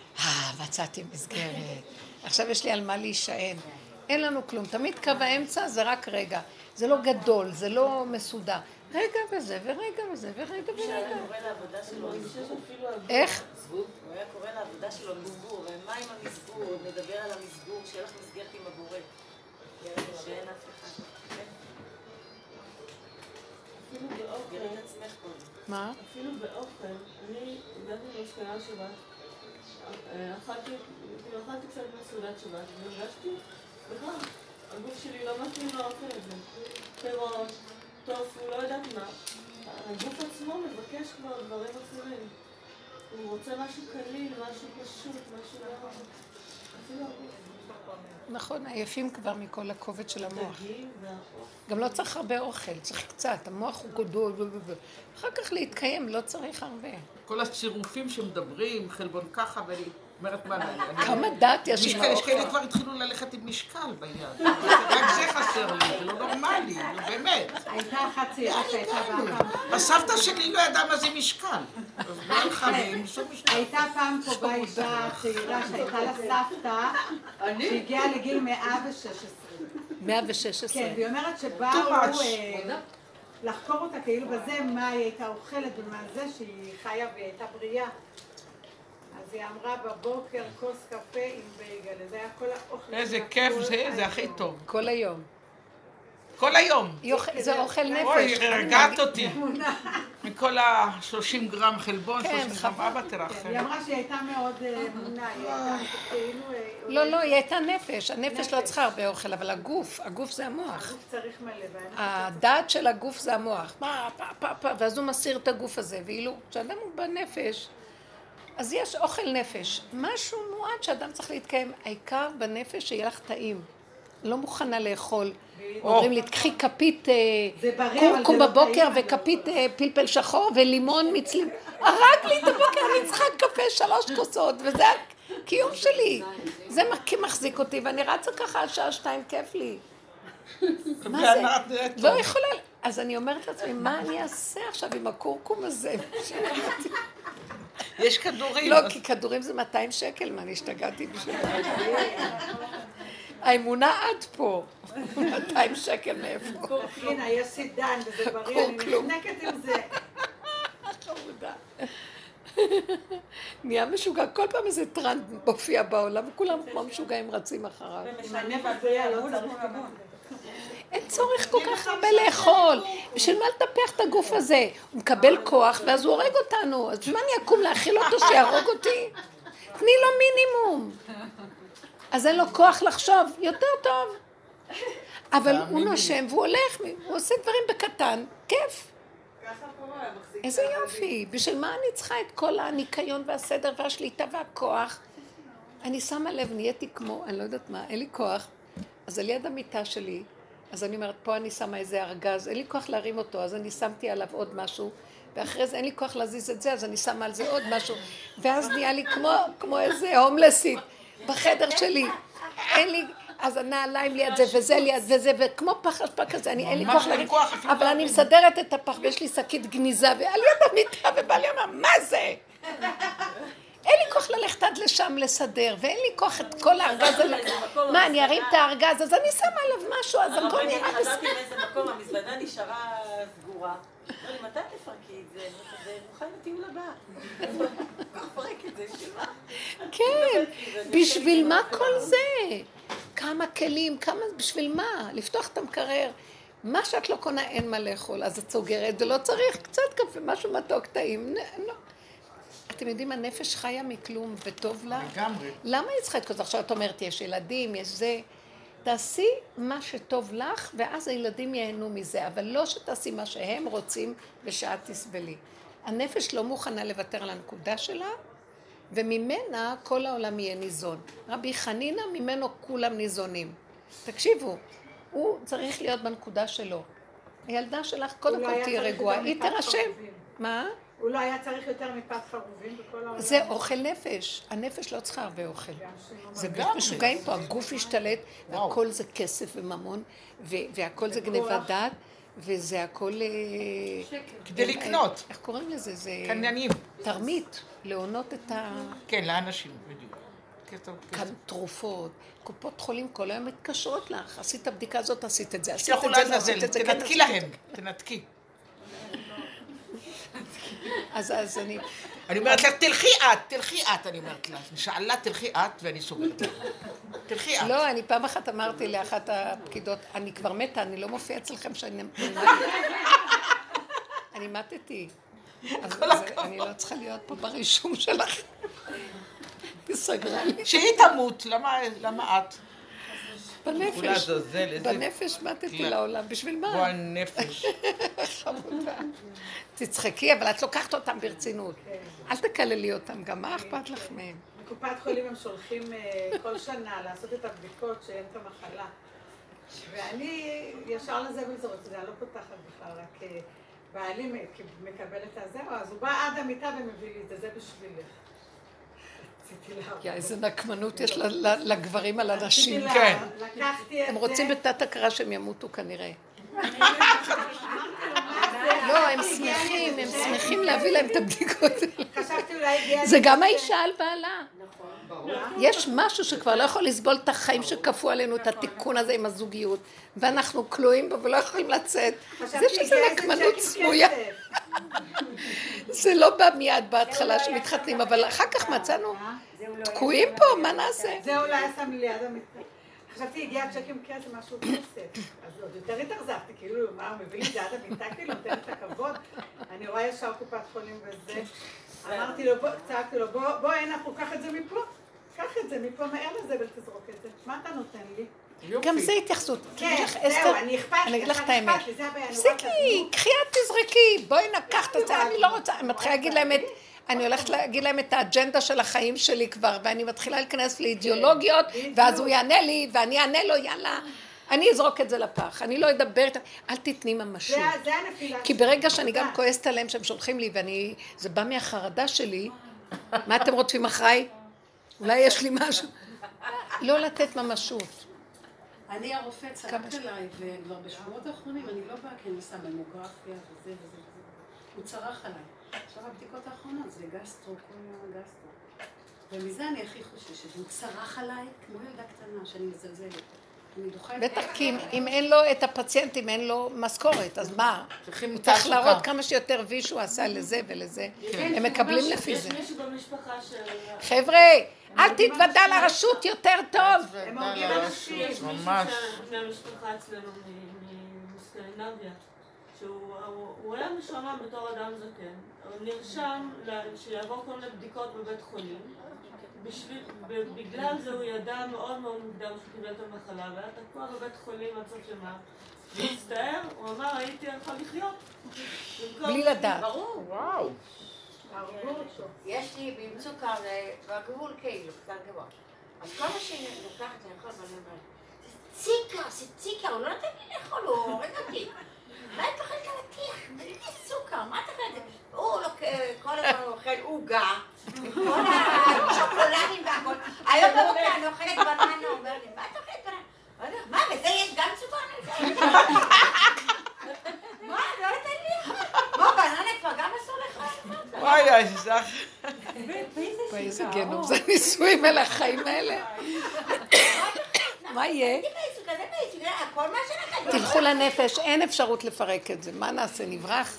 מצאתי מסגרת. עכשיו יש לי על מה להישען. אין לנו כלום. תמיד קו האמצע זה רק רגע. זה לא גדול, זה לא מסודר. רגע וזה, ורגע וזה, ורגע שהיה ורגע. קורא לעבודה שלו מסגור. איך? הוא היה קורא לעבודה שלו מסגור, ומה עם המסגור? נדבר על המסגור, שיהיה לך מסגרת עם הבורא. שאין אף אחד. אפילו קודם. מה? אפילו באוכל, אני הגעתי למסקנה שבת, אה, אכלתי, כאילו אכלתי קצת מסעודת שבת, והרגשתי, בכלל, הגוף שלי לא מתאים לאוכל הזה. פירות, טופו, לא יודעת מה. הגוף עצמו מבקש כבר דברים אחרים. הוא רוצה משהו קליל, משהו פשוט, משהו לא... אפילו הגוף. נכון, עייפים כבר מכל הכובד של המוח. גם לא צריך הרבה אוכל, צריך קצת, המוח הוא גדול, אחר כך להתקיים, לא צריך הרבה. כל הצירופים שמדברים, חלבון ככה, ואני אומרת, מה, אני... כמה דעת יש משקל, יש כאלה. כבר התחילו ללכת עם משקל ביד. רק זה חסר לי, זה לא נורמלי, נו, באמת. הייתה אחת צעירה שהייתה באה פעם. הסבתא שלי לא ידעה מה זה משקל. לא משקל. הייתה פעם פה באישה צעירה שהייתה לה סבתא, שהגיעה לגיל 116. 116. כן, והיא אומרת שבאו. אה, לחקור אותה כאילו בזה, מה היא הייתה אוכלת ומה זה, שהיא חיה והיא הייתה בריאה. אז היא אמרה בבוקר כוס קפה עם בייגל, זה היה כל האוכל. איזה כיף זה, זה. הכי טוב. כל היום. כל היום. זה אוכל נפש. אוי, הרגעת אותי. כל ה-30 גרם חלבון, כן, 30 גרם חבל. אבא תרחם. כן, היא אמרה שהיא הייתה מאוד אה, אמונה, היא הייתה כאילו... אה, לא, לא, היא הייתה נפש. הנפש לא צריכה הרבה אוכל, אבל הגוף, הגוף זה המוח. הגוף צריך מלא, הדעת של הגוף זה המוח. מה, פה, פה, פה, ואז הוא מסיר את הגוף הזה. ואילו כשאדם הוא בנפש, אז יש אוכל נפש. משהו מועט שאדם צריך להתקיים. העיקר בנפש שיהיה לך טעים. לא מוכנה לאכול. אומרים לי, קחי כפית אה, זה לא בבוקר וכפית אה, פלפל שחור ולימון מצלים. הרג לי את הבוקר, אני צריכה קפה שלוש כוסות, וזה הקיום שלי. זה מחזיק אותי, ואני רצה ככה עד שעה שתיים, כיף לי. מה זה? לא. יכולה, אז אני אומרת לעצמי, מה אני אעשה עכשיו עם הקורקום הזה? יש כדורים. לא, כי כדורים זה 200 שקל, מה, אני השתגעתי בשביל זה. האמונה עד פה. 200 שקל מאיפה? הנה, יש סידן וזה בריא, אני. נחנקת עם זה. חמודה. נהיה משוגע, כל פעם איזה טרנד מופיע בעולם, וכולם כמו משוגעים רצים אחריו. הנפש בריאה לא צריך כמון. אין צורך כל כך הרבה לאכול. בשביל מה לטפח את הגוף הזה? הוא מקבל כוח ואז הוא הורג אותנו. אז בשביל מה אני אקום להאכיל אותו שיהרוג אותי? תני לו מינימום. אז אין לו כוח לחשוב, יותר טוב. אבל הוא נושם והוא הולך, הוא עושה דברים בקטן, כיף. איזה יופי. בשביל מה אני צריכה את כל הניקיון והסדר והשליטה והכוח? אני שמה לב, נהייתי כמו, אני לא יודעת מה, אין לי כוח. אז על יד המיטה שלי, אז אני אומרת, פה אני שמה איזה ארגז, אין לי כוח להרים אותו, אז אני שמתי עליו עוד משהו, ואחרי זה אין לי כוח להזיז את זה, אז אני שמה על זה עוד משהו, ואז נהיה לי כמו, כמו איזה הומלסית בחדר שלי. אין לי, אז הנעליים ליד זה, וזה ליד וזה, וכמו פח אשפה כזה, אני אין לי כוח אפילו אבל אני. מסדרת את הפח, ויש לי שקית גניזה, ועל יד המיטה, ובעלי אמר, מה זה? כוח ללכת עד לשם לסדר, ואין לי כוח את כל הארגז הזה. מה, אני ארים את הארגז, אז אני שמה עליו משהו, אז הכל נראה בסדר. חזרתי מאיזה מקום, המזוודה נשארה סגורה. אמרו לי, מתי תפרקי את זה? זה מוכן לטיול הבא. את זה, בשביל מה? כן, בשביל מה כל זה? כמה כלים, כמה, בשביל מה? לפתוח את המקרר. מה שאת לא קונה אין מה לאכול, אז את סוגרת, ולא צריך קצת קפה, משהו מתוק טעים. לא. אתם יודעים, הנפש חיה מכלום וטוב לה. לגמרי. למה היא צריכה את כל זה? עכשיו את אומרת, יש ילדים, יש זה. תעשי מה שטוב לך, ואז הילדים ייהנו מזה, אבל לא שתעשי מה שהם רוצים ושאת תסבלי. הנפש לא מוכנה לוותר על הנקודה שלה, וממנה כל העולם יהיה ניזון. רבי חנינא, ממנו כולם ניזונים. תקשיבו, הוא צריך להיות בנקודה שלו. הילדה שלך, קודם לא כל צריך רגועה, היא תירשם. מה? הוא לא היה צריך יותר מפת חרובים בכל העולם. זה אוכל נפש. הנפש לא צריכה הרבה אוכל. זה. בית משוגעים פה, הגוף השתלט. והכל זה כסף וממון, והכל זה גניבת דעת, וזה הכל... אה, כדי לקנות. איך קוראים לזה? זה קניינים. תרמית, להונות את ה... כן, לאנשים, בדיוק. כאן תרופות, קופות חולים כל היום מתקשרות לך, עשית בדיקה הזאת, עשית את זה, עשית את זה, עשית את זה, כן, תנתקי להם. תנתקי. אז אז אני... אני אומרת לך, תלכי את, תלכי את, אני אומרת לה. שאלה, תלכי את, ואני סוגרת לך. תלכי את. לא, אני פעם אחת אמרתי לאחת הפקידות, אני כבר מתה, אני לא מופיעה אצלכם שאני. אני מתתי. אז זה- אני לא צריכה להיות פה ברישום שלך. היא סגרה לי. שהיא תמות, למה למה את? בנפש. בנפש מתתי קללה. לעולם. בשביל מה? גועל נפש. חמודה. תצחקי, אבל את לוקחת אותם ברצינות. אל תקללי אותם, גם מה אכפת לך מהם? בקופת חולים הם שולחים אה, כל שנה לעשות את הבדיקות שאין את המחלה. ואני ישר לזבל זורק, זה אני לא פותחת בכלל, רק אה, בעלי מקבל את הזהו, אז הוא בא עד המיטה ומביא לי את זה, זה בשבילך. יא, איזה נקמנות יש לגברים על הנשים. כן. הם רוצים בתת הכרה שהם ימותו כנראה. לא, הם שמחים, הם שמחים להביא להם את הבדיקות האלה. זה גם. האישה על בעלה. יש משהו שכבר לא יכול לסבול את החיים שכפו עלינו, את התיקון הזה עם הזוגיות, ואנחנו כלואים בו ולא יכולים לצאת. זה שזה נקמנות סמויה. זה לא בא מיד בהתחלה שמתחתנים, אבל אחר כך מצאנו תקועים פה, מה נעשה? זה אולי שם לי ליד המיטה. חשבתי, הגיע צ'ק עם כסף, משהו כסף. אז עוד יותר התאכזבתי, כאילו, מה, הוא מביא לי את זה עד המיטה, כאילו, נותן את הכבוד. אני רואה ישר קופת חולים וזה. אמרתי לו, בוא, צעקתי לו, בוא, בוא, הנה, אנחנו קח את זה מפה. קח את זה מפה, מהר לזבל, תזרוק את זה. מה אתה נותן לי? גם זה התייחסות. כן, זהו, אני אכפת לי, אני אגיד לך את האמת. תפסיקי. קחי את תזרקי, בואי נקח את זה, אני לא? רוצה, אני מתחילה להגיד להם את. אני הולכת להגיד להם את האג'נדה של החיים שלי כבר, ואני מתחילה להיכנס לאידיאולוגיות, ואז הוא יענה לי, ואני אענה לו, יאללה, אני אזרוק את זה לפח, אני לא אדבר איתם, אל תתני ממשות. זה- זה הנפילה כי. ברגע שאני גם. כועסת עליהם שהם שולחים לי, ואני, זה בא מהחרדה שלי, מה אתם רודפים אחריי? אולי יש לי משהו. לא לתת ממשות. אני הרופא צעק עליי, וכבר בשבועות האחרונים אני לא באה כי אני עושה ממוגרפיה וזה וזה וזה. הוא צרח עליי. עכשיו הבדיקות האחרונות זה גסטרו, כל יום גסטרו. ומזה אני הכי חוששת. הוא צרח עליי כמו ילדה קטנה שאני מזלזלת. בטח, כי אם- אין לו את הפציינטים, אין לו משכורת, אז מה? הוא צריך. להראות כמה שיותר וי שהוא עשה לזה ולזה. הם מקבלים לפי זה. יש מישהו במשפחה של... חבר'ה, אל תתוודע לרשות יותר טוב. הם הורגים אנשים. יש מישהו מהמשפחה אצלנו מ- מסקנדינביה, שהוא הוא- הוא היה משועמם בתור אדם זקן, נרשם שיעבור כל מיני בדיקות בבית חולים. בשביל, בגלל זה הוא ידע מאוד מאוד מוקדם שהוא קיבל את המחלה, והיה תקוע בבית חולים עד סוף ימיו. והצטער, הוא אמר, הייתי יכול לחיות. בלי לדעת. ברור. וואו. יש לי במצוקה, בגבול כאילו, קצת גבוה. אז כל מה שאני לוקחת לאכול, ואני אומרת, זה ציקה, זה ציקה, הוא לא נותן לי לאכול, הוא הורג אותי. מה את אוכלת על הטיח? תגידי לי סוכר, מה את אוכלת? הוא לוק- כל הזמן אוכל עוגה, עם כל השוקולדים והכל. היום בבוקר אני אוכלת בננה, אומר לי, מה את אוכלת בננה? מה, בזה יש גם סוכר? מה, לא נותן לי? מה, בננה כבר גם אסור לאכול? וואי. וואי, איזה גיהנום, זה נישואים אל החיים האלה. מה יהיה? זה כזה בעצם, הכל מה שלכם. תלכו לנפש, אין אפשרות לפרק את זה. מה נעשה, נברח?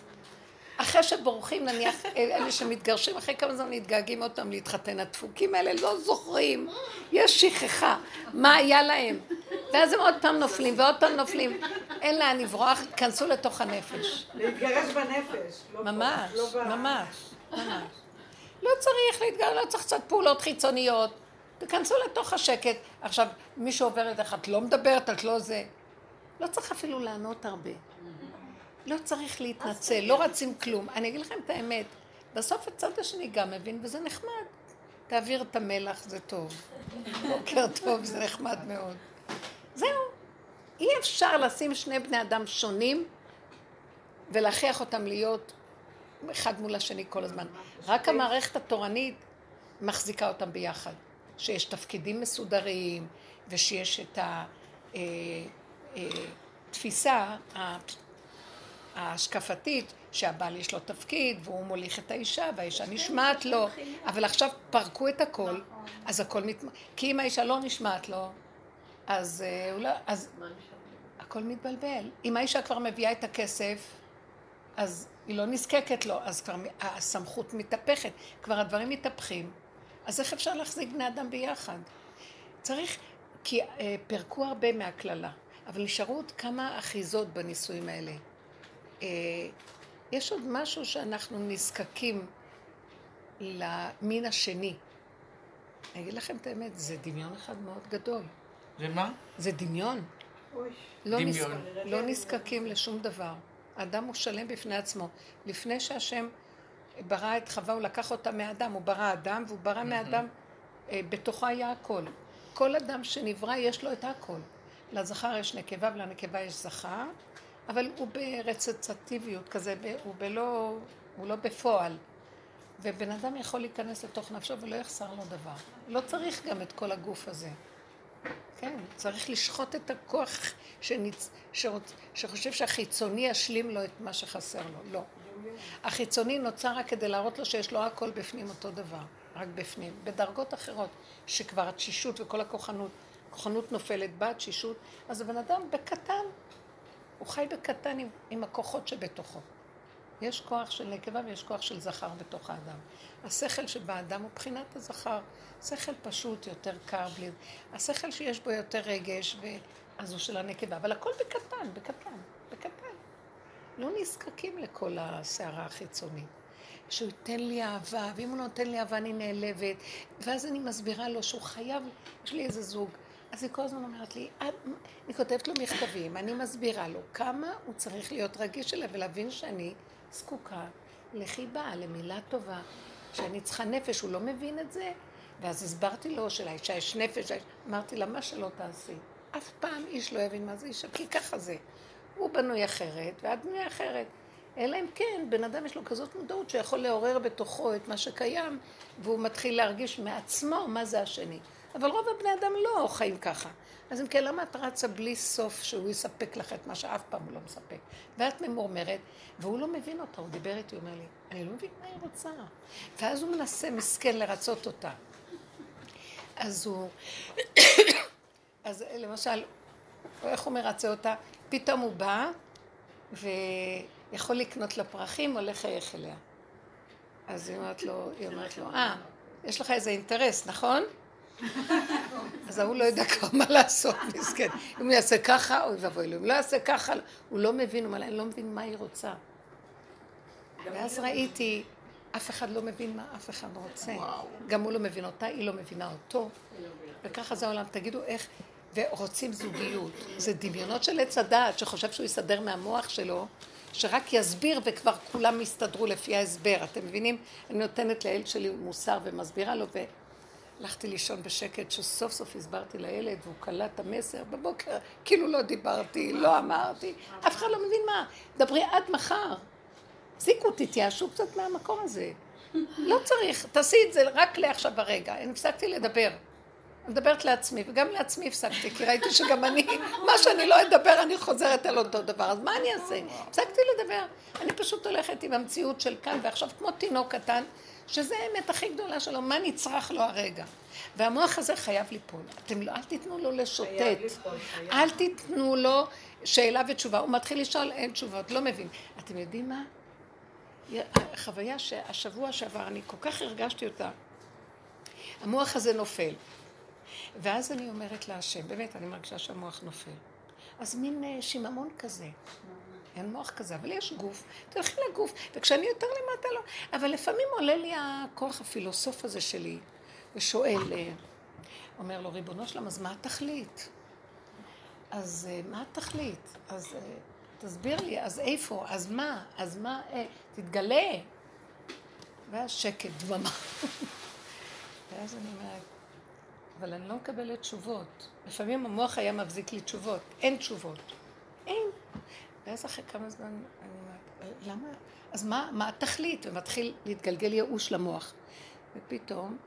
אחרי שבורחים, נניח, אלה שמתגרשים, אחרי כמה זמן מתגעגעים עוד פעם להתחתן. הדפוקים האלה לא זוכרים. יש שכחה. מה היה להם? ואז הם עוד פעם נופלים ועוד פעם נופלים. אין לאן לברוח, כנסו לתוך הנפש. להתגרש בנפש. לא ממש, לא ממש, ממש. לא צריך להתגר, לא צריך קצת פעולות חיצוניות. תיכנסו לתוך השקט. עכשיו, מישהו עובר את את לא מדברת, את לא זה. לא צריך אפילו לענות הרבה. לא צריך להתנצל, לא רצים כלום. אני אגיד לכם את האמת, בסוף הצד השני גם מבין, וזה נחמד. תעביר את המלח, זה טוב. בוקר טוב, זה נחמד מאוד. זהו. אי אפשר לשים שני בני אדם שונים ולהכריח אותם להיות אחד מול השני כל הזמן. רק המערכת התורנית מחזיקה אותם ביחד. שיש תפקידים מסודרים, ושיש את התפיסה ההשקפתית שהבעל יש לו תפקיד והוא מוליך את האישה והאישה נשמעת לו אבל עכשיו פרקו את הכל אז הכל מת... כי אם האישה לא נשמעת לו אז, אה, לא... אז הכל מתבלבל. אם האישה כבר מביאה את הכסף אז היא לא נזקקת לו אז כבר הסמכות מתהפכת. כבר הדברים מתהפכים. אז איך אפשר להחזיק בני אדם ביחד? צריך, כי אה, פירקו הרבה מהקללה, אבל נשארו עוד כמה אחיזות בנישואים האלה. אה, יש עוד משהו שאנחנו נזקקים למין השני. אני אגיד לכם את האמת, זה דמיון אחד מאוד גדול. זה מה? זה דמיון. אוי, לא, דמיון. נזק... לא נזקקים לשום דבר. האדם הוא שלם בפני עצמו. לפני שהשם ברא את חווה, הוא לקח אותה מהאדם, הוא ברא אדם, והוא ברא מהאדם, אה, בתוכו היה הכל. כל אדם שנברא יש לו את הכל. לזכר יש נקבה ולנקבה יש זכר, אבל הוא ברצצטיביות כזה, הוא, בלא, הוא לא בפועל. ובן אדם יכול להיכנס לתוך נפשו ולא יחסר לו דבר. לא צריך גם את כל הגוף הזה. כן, צריך לשחוט את הכוח שניצ... שרוצ... שחושב שהחיצוני ישלים לו את מה שחסר לו. לא. החיצוני נוצר רק כדי להראות לו שיש לו הכל בפנים אותו דבר, רק בפנים. בדרגות אחרות, שכבר התשישות וכל הכוחנות, כוחנות נופלת בה, התשישות, אז הבן אדם בקטן, הוא חי בקטן עם, עם הכוחות שבתוכו. יש כוח של נקבה ויש כוח של זכר בתוך האדם. השכל שבאדם הוא בחינת הזכר. שכל פשוט, יותר קר, בלי... השכל שיש בו יותר רגש, ו... אז הוא של הנקבה. אבל הכל בקטן, בקטן, בקטן. לא נזקקים לכל הסערה החיצונית. שהוא ייתן לי אהבה, ואם הוא נותן לי אהבה אני נעלבת, ואז אני מסבירה לו שהוא חייב, יש לי איזה זוג, אז היא כל הזמן אומרת לי, אני כותבת לו מכתבים, אני מסבירה לו כמה הוא צריך להיות רגיש אליי ולהבין שאני זקוקה לחיבה, למילה טובה, שאני צריכה נפש, הוא לא מבין את זה, ואז הסברתי לו שלאישה יש נפש, אמרתי לה, מה שלא תעשי, אף פעם איש לא יבין מה זה אישה, כי ככה זה. הוא בנוי אחרת, ואת בנוי אחרת. אלא אם כן, בן אדם יש לו כזאת מודעות שיכול לעורר בתוכו את מה שקיים, והוא מתחיל להרגיש מעצמו מה זה השני. אבל רוב הבני אדם לא חיים ככה. אז אם כן, למה את רצה בלי סוף שהוא יספק לך את מה שאף פעם הוא לא מספק? ואת ממורמרת, והוא לא מבין אותה, הוא דיבר איתי, הוא אומר לי, אני לא מבין מה היא רוצה. ואז הוא מנסה מסכן לרצות אותה. אז הוא, אז למשל, איך הוא מרצה אותה? פתאום הוא בא, ויכול לקנות לה פרחים, הולך לחייך אליה. אז היא אומרת לו, היא אומרת לו, אה, יש לך איזה אינטרס, נכון? אז ההוא לא יודע כבר מה לעשות, מסכן. אם הוא יעשה ככה, אוי ואבוי לו. אם לא יעשה ככה, הוא לא מבין, הוא אומר אני לא מבין מה היא רוצה. ואז ראיתי, אף אחד לא מבין מה אף אחד רוצה. גם הוא לא מבין אותה, היא לא מבינה אותו. וככה זה העולם. תגידו איך, ורוצים זוגיות. זה דמיונות של עץ הדעת, שחושב שהוא יסדר מהמוח שלו, שרק יסביר וכבר כולם יסתדרו לפי ההסבר. אתם מבינים? אני נותנת לילד שלי מוסר ומסבירה לו, הלכתי לישון בשקט, שסוף סוף הסברתי לילד, והוא קלט את המסר בבוקר, כאילו לא דיברתי, לא אמרתי, אף אחד לא מבין מה. דברי עד מחר. תפסיקו, תתייאשו קצת מהמקום הזה. לא צריך, תעשי את זה רק לעכשיו הרגע. אני הפסקתי לדבר. אני מדברת לעצמי, וגם לעצמי הפסקתי, כי ראיתי שגם אני, מה שאני לא אדבר, אני חוזרת על אותו דבר, אז מה אני אעשה? הפסקתי לדבר. אני פשוט הולכת עם המציאות של כאן ועכשיו, כמו תינוק קטן, שזה האמת הכי גדולה שלו, מה נצרך לו הרגע. והמוח הזה חייב ליפול. אתם לא, אל תיתנו לו לשוטט. אל תיתנו לו שאלה ותשובה. הוא מתחיל לשאול, אין תשובות, לא מבין. אתם יודעים מה? החוויה שהשבוע שעבר, אני כל כך הרגשתי אותה. המוח הזה נופל. ואז אני אומרת להשם, באמת, אני מרגישה שהמוח נופל. אז מין אה, שיממון כזה. אין מוח כזה, אבל יש גוף, תלכי לגוף, וכשאני יותר למטה לא, אבל לפעמים עולה לי הכוח הפילוסוף הזה שלי, ושואל, אה, אומר לו, ריבונו שלם, אז מה התכלית? אז אה, מה התכלית? אז אה, תסביר לי, אז איפה? אז מה? אז מה? תתגלה. ואז שקט, דממה. ואז אני אומרת, אבל אני לא מקבלת תשובות. לפעמים המוח היה מבזיק לי תשובות. אין תשובות. אין. ואז אחרי כמה זמן אני אומרת, למה? אז מה, מה התכלית? ומתחיל להתגלגל ייאוש למוח. ופתאום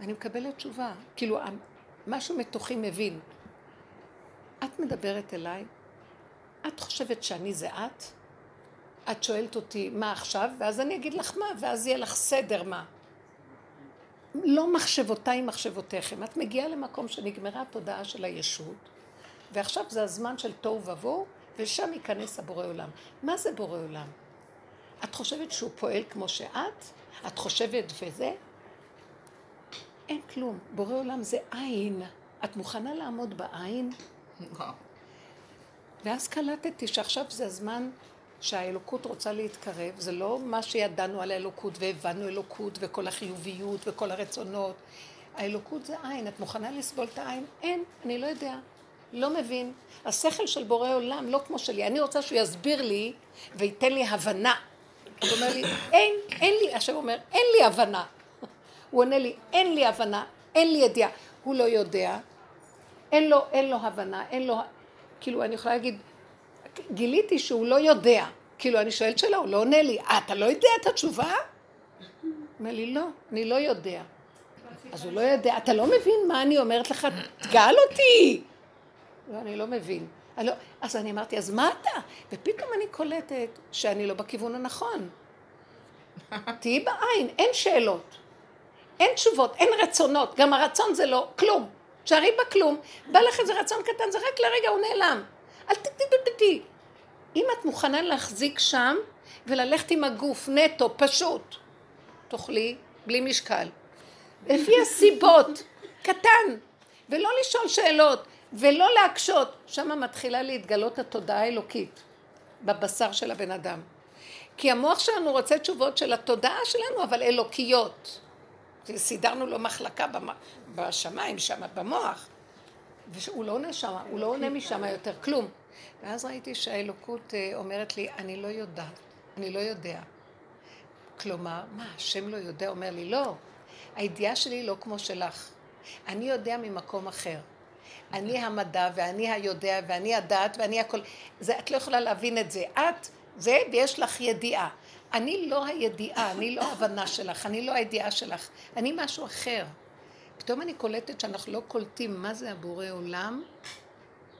אני מקבלת תשובה. כאילו, משהו מתוכי מבין. את מדברת אליי, את חושבת שאני זה את? את שואלת אותי מה עכשיו, ואז אני אגיד לך מה, ואז יהיה לך סדר מה. לא מחשבותיי מחשבותיכם. את מגיעה למקום שנגמרה התודעה של הישות, ועכשיו זה הזמן של תוהו ובוהו, ושם ייכנס הבורא עולם. מה זה בורא עולם? את חושבת שהוא פועל כמו שאת? את חושבת וזה? אין כלום. בורא עולם זה עין. את מוכנה לעמוד בעין? ואז קלטתי שעכשיו זה הזמן שהאלוקות רוצה להתקרב, זה לא מה שידענו על האלוקות והבנו אלוקות וכל החיוביות וכל הרצונות. האלוקות זה עין, את מוכנה לסבול את העין? אין, אני לא יודע. לא מבין. השכל של בורא עולם לא כמו שלי. אני רוצה שהוא יסביר לי וייתן לי הבנה. הוא אומר לי, אין, אין לי, השם אומר, אין לי הבנה. הוא עונה לי, אין לי הבנה, אין לי ידיעה. הוא לא יודע, אין לו, אין לו הבנה, אין לו, כאילו, אני יכולה להגיד, גיליתי שהוא לא יודע. כאילו, אני שואלת שאלה, הוא לא עונה לי, אה, אתה לא יודע את התשובה? אומר לי, לא, אני לא יודע. אז הוא לא יודע, אתה לא מבין מה אני אומרת לך, תגאל אותי. לא, אני לא מבין. אני לא, אז אני אמרתי, אז מה אתה? ופתאום אני קולטת שאני לא בכיוון הנכון. תהיי בעין, אין שאלות, אין תשובות, אין רצונות, גם הרצון זה לא כלום. תשארי בכלום, בא לך איזה רצון קטן, זה רק לרגע, הוא נעלם. אל תתדדדי. אם את מוכנה להחזיק שם, וללכת עם הגוף נטו, פשוט. תאכלי בלי משקל. לפי הסיבות, קטן, ולא לשאול שאלות, ולא להקשות. שם מתחילה להתגלות התודעה האלוקית בבשר של הבן אדם. כי המוח שלנו רוצה תשובות של התודעה שלנו, אבל אלוקיות. סידרנו לו מחלקה בשמיים, שם במוח. והוא לא עונה שם, הוא לא עונה משם יותר כלום. ואז ראיתי שהאלוקות אה, אומרת לי, אני לא יודעת, אני לא יודע. כלומר, מה, השם לא יודע? אומר לי, לא. הידיעה שלי לא כמו שלך. אני יודע ממקום אחר. אני המדע ואני היודע ואני הדעת ואני הכל. זה, את לא יכולה להבין את זה. את זה ויש לך ידיעה. אני לא הידיעה, אני לא ההבנה שלך, אני לא הידיעה שלך, אני משהו אחר. פתאום אני קולטת שאנחנו לא קולטים מה זה הבורא עולם,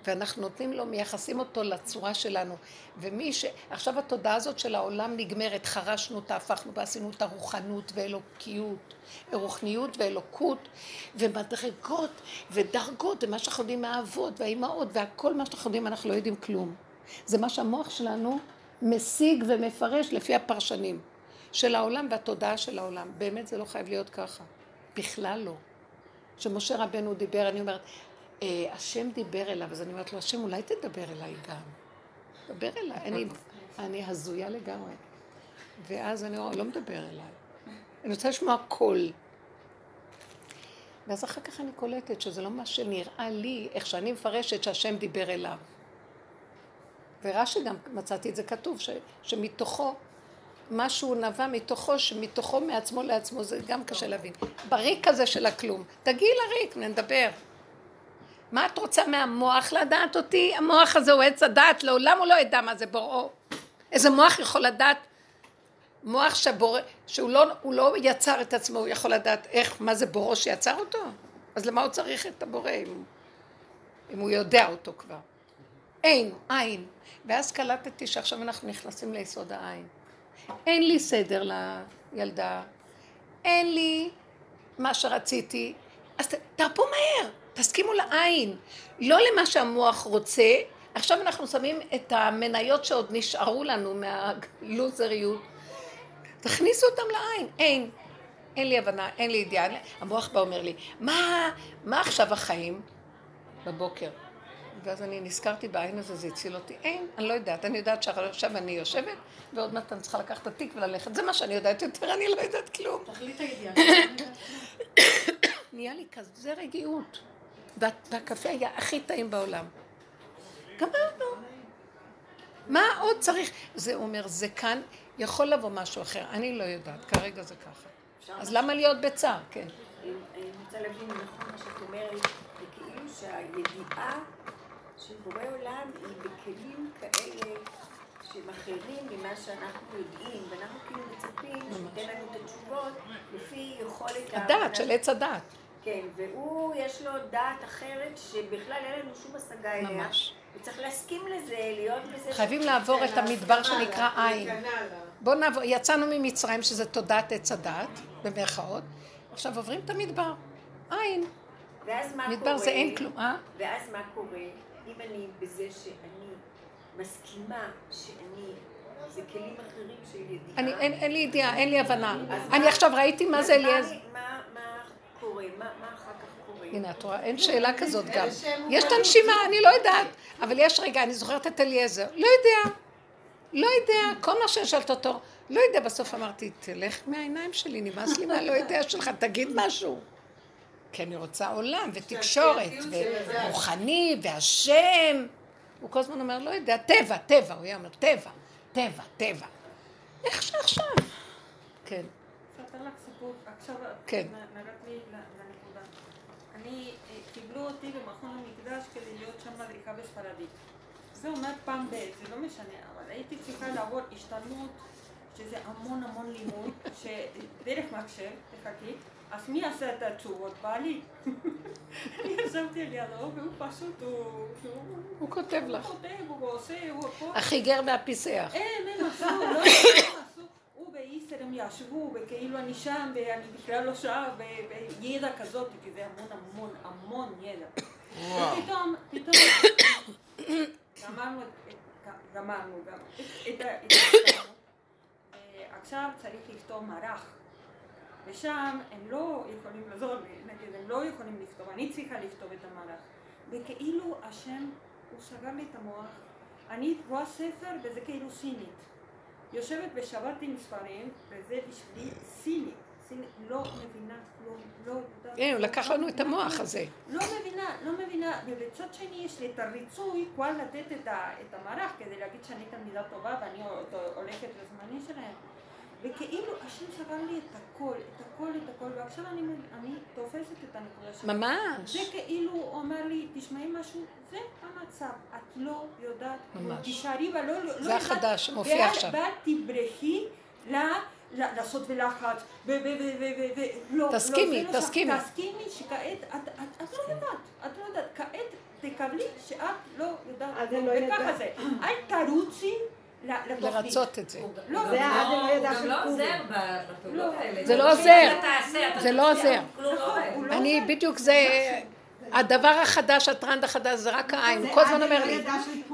ואנחנו נותנים לו, מייחסים אותו לצורה שלנו. ומי ש... עכשיו התודעה הזאת של העולם נגמרת, חרשנו אותה, הפכנו ועשינו אותה רוחנות ואלוקיות, רוחניות ואלוקות, ומדרגות ודרגות, ומה שאנחנו יודעים מהאבות והאימהות, והכל מה שאנחנו יודעים, אנחנו לא יודעים כלום. זה מה שהמוח שלנו משיג ומפרש לפי הפרשנים של העולם והתודעה של העולם. באמת זה לא חייב להיות ככה. בכלל לא. כשמשה רבנו דיבר, אני אומרת, אה, השם דיבר אליו, אז אני אומרת לו, השם, אולי תדבר אליי גם. דבר אליי. אני, אני הזויה לגמרי. ואז אני אומרת, לא מדבר אליי. אני רוצה לשמוע קול. ואז אחר כך אני קולטת שזה לא מה שנראה לי, איך שאני מפרשת שהשם דיבר אליו. ורש"י גם מצאתי את זה כתוב, ש, שמתוכו, משהו נבע מתוכו, שמתוכו מעצמו לעצמו, זה גם קשה להבין. בריק הזה של הכלום. תגיעי לריק, נדבר. מה את רוצה מהמוח לדעת אותי? המוח הזה הוא עץ הדעת, לעולם הוא לא ידע מה זה בוראו. איזה מוח יכול לדעת? מוח שבורא, שהוא לא, לא יצר את עצמו, הוא יכול לדעת איך, מה זה בוראו שיצר אותו? אז למה הוא צריך את הבורא אם, אם הוא יודע אותו כבר? אין, אין. ואז קלטתי שעכשיו אנחנו נכנסים ליסוד העין. אין לי סדר לילדה, אין לי מה שרציתי, אז תרפו מהר, תסכימו לעין, לא למה שהמוח רוצה. עכשיו אנחנו שמים את המניות שעוד נשארו לנו מהלוזריות, תכניסו אותם לעין, אין. אין לי הבנה, אין לי ידיעה, המוח בא אומר לי, מה, מה עכשיו החיים? בבוקר. ואז אני נזכרתי בעין הזה, זה הציל אותי. אין, אני לא יודעת. אני יודעת שעכשיו אני יושבת, ועוד מעט אני צריכה לקחת את התיק וללכת. זה מה שאני יודעת יותר, אני לא יודעת כלום. תכלית הידיעה. נהיה לי כזה רגיעות. והקפה היה הכי טעים בעולם. גמרנו. מה עוד צריך? זה אומר, זה כאן, יכול לבוא משהו אחר. אני לא יודעת, כרגע זה ככה. אז למה להיות בצער? כן. אני רוצה להבין נכון מה שאת אומרת, זה כאילו שהידיעה של בורא עולם היא בכלים כאלה שהם אחרים ממה שאנחנו יודעים, ואנחנו כאילו מצפים שייתן לנו את התשובות לפי יכולת... הדעת, של עץ הדעת. כן, והוא, יש לו דעת אחרת שבכלל אין לנו שום השגה אליה. ממש. וצריך להסכים לזה, להיות בזה... חייבים לעבור את המדבר שנקרא עין. בואו נעבור, יצאנו ממצרים שזה תודעת עץ הדעת, במרכאות, עכשיו עוברים את המדבר, עין. ואז מה קורה? מדבר זה אין כלום, אה? ואז מה קורה? אם אני בזה שאני מסכימה שאני, זה כלים אחרים של ידיעה. אני, אין, אין לי ידיעה, אין לי הבנה. אני מה- עכשיו ראיתי מה זה אליעזר. מה, מה קורה? מה, מה אחר כך קורה? הנה, את רואה, אין שאלה כזאת גם. יש את הנשימה, אני לא יודעת. אבל יש רגע, אני זוכרת את אליעזר. לא יודע. לא יודע. כל מה ששאלת אותו, לא יודע. בסוף אמרתי, תלך מהעיניים שלי, נמאס לי מה לא יודע שלך, תגיד משהו. כי אני רוצה עולם ותקשורת, ורוחני, והשם. הוא כל הזמן אומר, לא יודע, טבע, טבע. הוא היה אומר, טבע, טבע, טבע. איך שעכשיו. כן. עכשיו כן. נ- נגעת לי ל- לנקודה. אני, אה, קיבלו אותי במכון המקדש כדי להיות שם מדריקה בספרדית. זה אומר פעם ב... זה לא משנה, אבל הייתי צריכה לעבור השתלמות, שזה המון המון לימוד, שדרך מחשב, תחכי, אז מי יעשה את התשובות? בעלי. אני ישבתי לידו, והוא פשוט, הוא... הוא- הוא כותב הוא לך. כותב, הוא עושה, הוא הכל. הכי גר מהפיסח. אין, הם עשו, לא יודעת מה עשו. הוא ישבו, וכאילו אני שם, ואני בכלל לא שם, וידע כזאת, כי זה המון המון המון ידע. ופתאום, פתאום, גמרנו, גמרנו גם את- ה... עכשיו צריך לכתוב מערך. ושם הם לא יכולים לעזור לי, נגיד, הם לא יכולים לכתוב, אני צריכה לכתוב את המערך. וכאילו השם, הוא סגר לי את המוח. אני רואה ספר וזה כאילו סינית. יושבת בשבת עם ספרים, וזה בשבילי. סינית, לא מבינה כלום, לא יודעת. הנה, הוא לקח לא לנו את המוח. הזה. לא מבינה, לא מבינה, ובצד שני יש לי את הריצוי כבר לתת את המערך כדי להגיד שאני תלמידה טובה ואני הולכת לזמני שלהם. וכאילו השם סגר לי את הכל, את הכל, את הכל, ועכשיו אני, אני תופסת את הנקודה שלי. ממש. זה כאילו הוא אומר לי, תשמעי משהו, זה המצב, את לא יודעת, ממש. תישארי ולא לא זה יודעת, החדש שמופיע ואת- עכשיו. ואת תברחי ל... לעשות ולחץ, ו... ו... ו... ו... ו... ו... לא, תסכימי, לא, זה לא. תסכימי. תסכימי שכעת, את, את, את לא יודעת, את לא יודעת, כעת תקבלי שאת לא יודעת, לא וככה. זה, אל תרוצי. לרצות את זה. לא, זה לא הוא גם של לא. עוזר בפעולות האלה. זה לא עוזר. זה לא עוזר. לא לא אני. בדיוק זה, הדבר החדש, הטרנד החדש, זה רק העין. הוא כל הזמן אומר לי,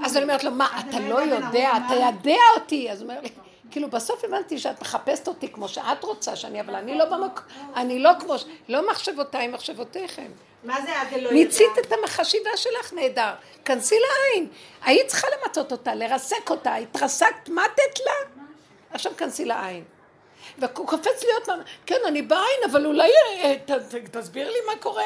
אז אני אומרת לו, מה, אתה לא יודע, אתה יודע אותי. אז הוא אומר לי, כאילו בסוף הבנתי שאת מחפשת אותי כמו שאת רוצה שאני, אבל אני לא במקום, אני לא כמו, לא מחשבותיי, מחשבותיכם. מה זה עד אלוהים? מיצית את המחשיבה שלך, נהדר. כנסי לעין. היית צריכה למצות אותה, לרסק אותה, התרסקת, מתת לה. עכשיו כנסי לעין. והוא קופץ להיות, כן, אני בעין, אבל אולי, אה, ת- ת- תסביר לי מה קורה.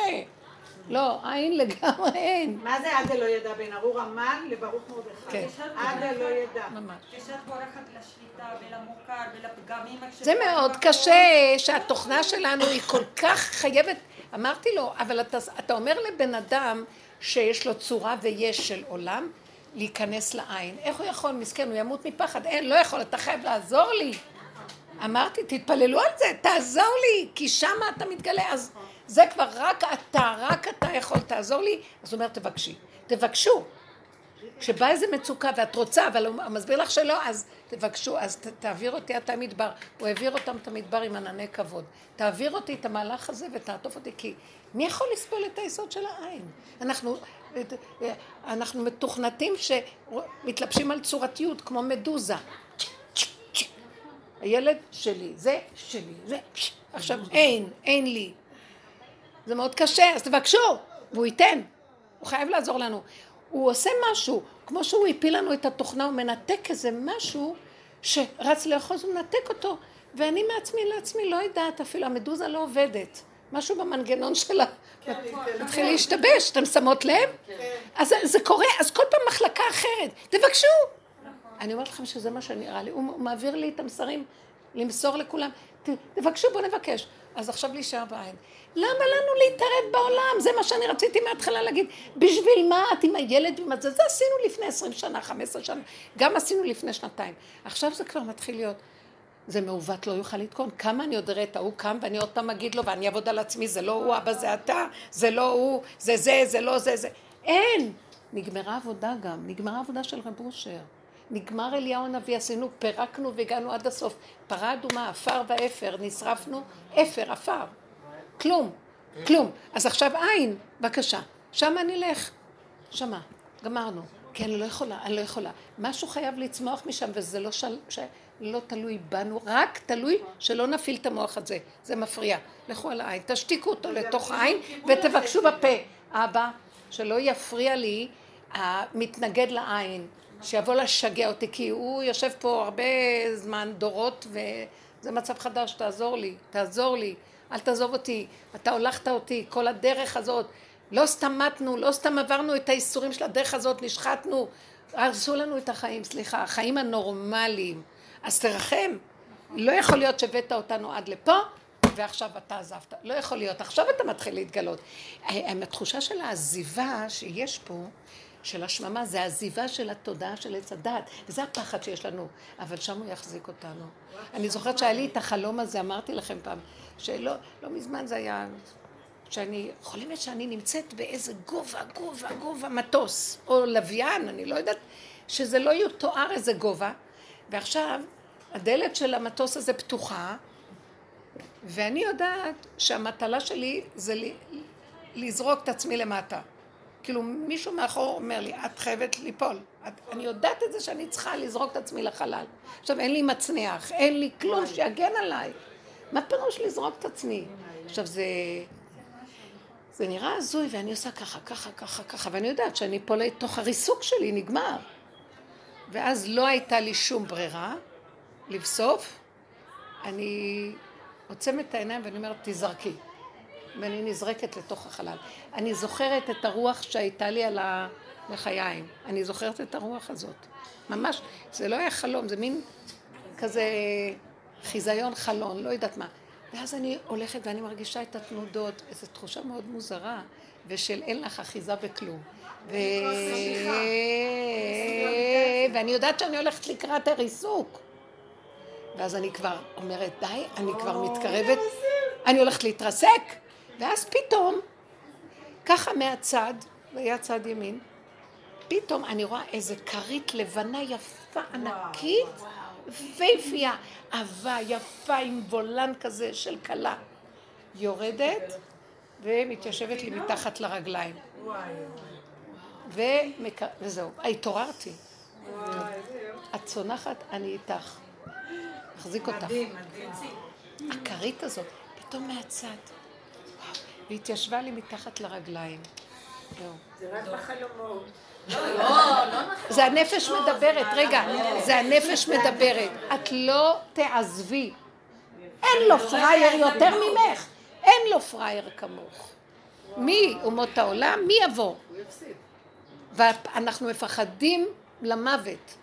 לא, עין לגמרי אין. מה זה עד אלא ידע בין ארור המן לברוך מרדכי? כן. עד אלא ידע. ממש. כשאת בורחת לשליטה ולמוכר ולפגמים זה מאוד קשה שהתוכנה שלנו היא כל כך חייבת, אמרתי לו, אבל אתה, אתה אומר לבן אדם שיש לו צורה ויש של עולם, להיכנס לעין. איך הוא יכול? מסכן, הוא ימות מפחד. אין, לא יכול, אתה חייב לעזור לי. אמרתי, תתפללו על זה, תעזור לי, כי שמה אתה מתגלה. אז זה כבר רק אתה, רק אתה יכול, תעזור לי. אז הוא אומר, תבקשי. תבקשו. כשבאה איזה מצוקה ואת רוצה, אבל הוא מסביר לך שלא, אז תבקשו, אז ת, תעביר אותי את המדבר. הוא העביר אותם את המדבר עם ענני כבוד. תעביר אותי את המהלך הזה ותעטוף אותי, כי מי יכול לסבול את היסוד של העין? אנחנו, אנחנו מתוכנתים שמתלבשים על צורתיות כמו מדוזה. הילד שלי, זה שלי, זה... עכשיו אין, אין לי. זה מאוד קשה, אז תבקשו, והוא ייתן. הוא חייב לעזור לנו. הוא עושה משהו, כמו שהוא הפיל לנו את התוכנה, הוא מנתק איזה משהו שרץ לאחוז, הוא מנתק אותו, ואני מעצמי לעצמי לא יודעת אפילו, המדוזה לא עובדת. משהו במנגנון שלה מתחיל להשתבש, אתם שמות לב? אז זה- קורה, אז כל פעם מחלקה אחרת, תבקשו. אני אומרת לכם שזה מה שנראה לי, הוא מעביר לי את המסרים למסור לכולם, תבקשו, בואו נבקש. אז עכשיו להישאר בעין. למה לנו להתערב בעולם? זה מה שאני רציתי מההתחלה להגיד. בשביל מה את עם הילד ועם הזה? זה עשינו לפני עשרים שנה, חמש עשרה שנה. גם עשינו לפני שנתיים. עכשיו זה כבר מתחיל להיות. זה מעוות לא יוכל לתקון. כמה אני עוד אראה את ההוא קם ואני עוד פעם אגיד לו ואני אעבוד על עצמי, זה לא הוא, אבא זה אתה, זה לא הוא, זה זה, זה לא זה, זה. אין! נגמרה עבודה גם, נגמרה עבודה של רב אושר. נגמר אליהו הנביא, עשינו, פירקנו והגענו עד הסוף. פרה אדומה, עפר ואפר, נשרפנו, אפר, עפר. כלום, כלום. אז עכשיו עין, בבקשה. שמה נלך. שמה, גמרנו. כי אני לא יכולה, אני לא יכולה. משהו חייב לצמוח משם, וזה לא, של, ש, לא תלוי בנו, רק תלוי שלא נפעיל את המוח הזה. זה מפריע. לכו על העין, תשתיקו אותו לתוך העין ותבקשו בפה. אבא, שלא יפריע לי המתנגד לעין, שיבוא לשגע אותי, כי הוא יושב פה הרבה זמן, דורות, וזה מצב חדש, תעזור לי, תעזור לי, אל תעזוב אותי, אתה הולכת אותי, כל הדרך הזאת, לא סתם מתנו, לא סתם עברנו את האיסורים של הדרך הזאת, נשחטנו, הרסו לנו את החיים, סליחה, החיים הנורמליים, אז תרחם, לא יכול להיות שהבאת אותנו עד לפה, ועכשיו אתה עזבת. לא יכול להיות. עכשיו אתה מתחיל להתגלות. התחושה של העזיבה שיש פה, של השממה, זה העזיבה של התודעה של עץ הדת. וזה הפחד שיש לנו. אבל שם הוא יחזיק אותנו. אני זוכרת שהיה לי את החלום הזה, אמרתי לכם פעם, שלא לא מזמן זה היה... שאני חולמת שאני נמצאת באיזה גובה, גובה, גובה מטוס, או לוויין, אני לא יודעת, שזה לא יתואר איזה גובה, ועכשיו הדלת של המטוס הזה פתוחה, ואני יודעת שהמטלה שלי זה לזרוק את עצמי למטה. כאילו מישהו מאחור אומר לי, את חייבת ליפול. את, אני יודעת את זה שאני צריכה לזרוק את עצמי לחלל. עכשיו, אין לי מצנח, אין לי כלום שיגן עליי. מה פירוש לזרוק את עצמי? עכשיו, זה... זה נראה הזוי, ואני עושה ככה, ככה, ככה, ככה, ואני יודעת שאני פה לתוך הריסוק שלי, נגמר. ואז לא הייתה לי שום ברירה לבסוף. אני עוצמת את העיניים ואני אומרת, תזרקי. ואני נזרקת לתוך החלל. אני זוכרת את הרוח שהייתה לי על הלחיים. אני זוכרת את הרוח הזאת. ממש, זה לא היה חלום, זה מין כזה חיזיון חלון, לא יודעת מה. ואז אני הולכת ואני מרגישה את התנודות, איזו תחושה מאוד מוזרה, ושל אין לך אחיזה בכלום. ו... ואני יודעת שאני הולכת לקראת הריסוק. ואז אני כבר אומרת, די, אני כבר מתקרבת, אני הולכת להתרסק. ואז פתאום, ככה מהצד, היה צד ימין, פתאום אני רואה איזה כרית לבנה יפה, ענקית, ויפייה, עבה, יפה, עם וולן כזה של כלה. יורדת ומתיישבת לי מתחת לרגליים. ומק... וזהו, התעוררתי. את צונחת, אני איתך. מחזיק אותך. מדהים, מדהים. הכרית הזאת, פתאום מהצד. והיא התיישבה לי מתחת לרגליים. זהו. זה רק בחלומות. זה הנפש מדברת, רגע, זה הנפש מדברת. את לא תעזבי. אין לו פראייר יותר ממך. אין לו פראייר כמוך. מי אומות העולם? מי יבוא? ואנחנו מפחדים למוות.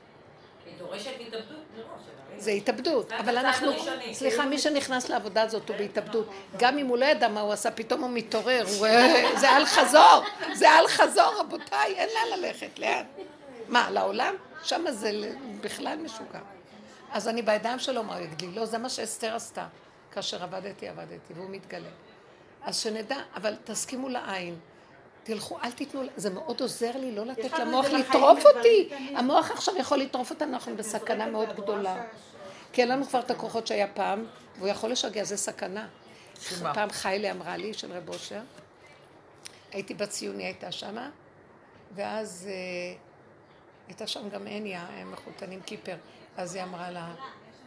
היא דורשת התאבדות מראש. זה התאבדות, אבל אנחנו. סליחה, מי שנכנס לעבודה הזאת הוא בהתאבדות. גם אם הוא לא ידע מה הוא עשה, פתאום הוא מתעורר, הוא- זה על חזור, זה על חזור, רבותיי, אין לאן ללכת, לאן? מה, לעולם? שם זה בכלל משוגע. אז אני בידיים שלו, מה הוא יגיד לי? לא, זה מה שאסתר עשתה. כאשר עבדתי, עבדתי, והוא מתגלה. אז שנדע, אבל תסכימו לעין. תלכו, אל תיתנו, זה מאוד עוזר לי לא לתת למוח לטרוף אותי. המוח עכשיו יכול לטרוף אותנו, אנחנו בסכנה מאוד גדולה. כי אין לנו כבר את הכוחות שהיה פעם, והוא יכול לשגע, זה סכנה. פעם חיילי אמרה לי, של רב אושר, הייתי בציוני, הייתה שמה, ואז אה, הייתה שם גם הניה, הם מחותנים קיפר, אז היא אמרה לה,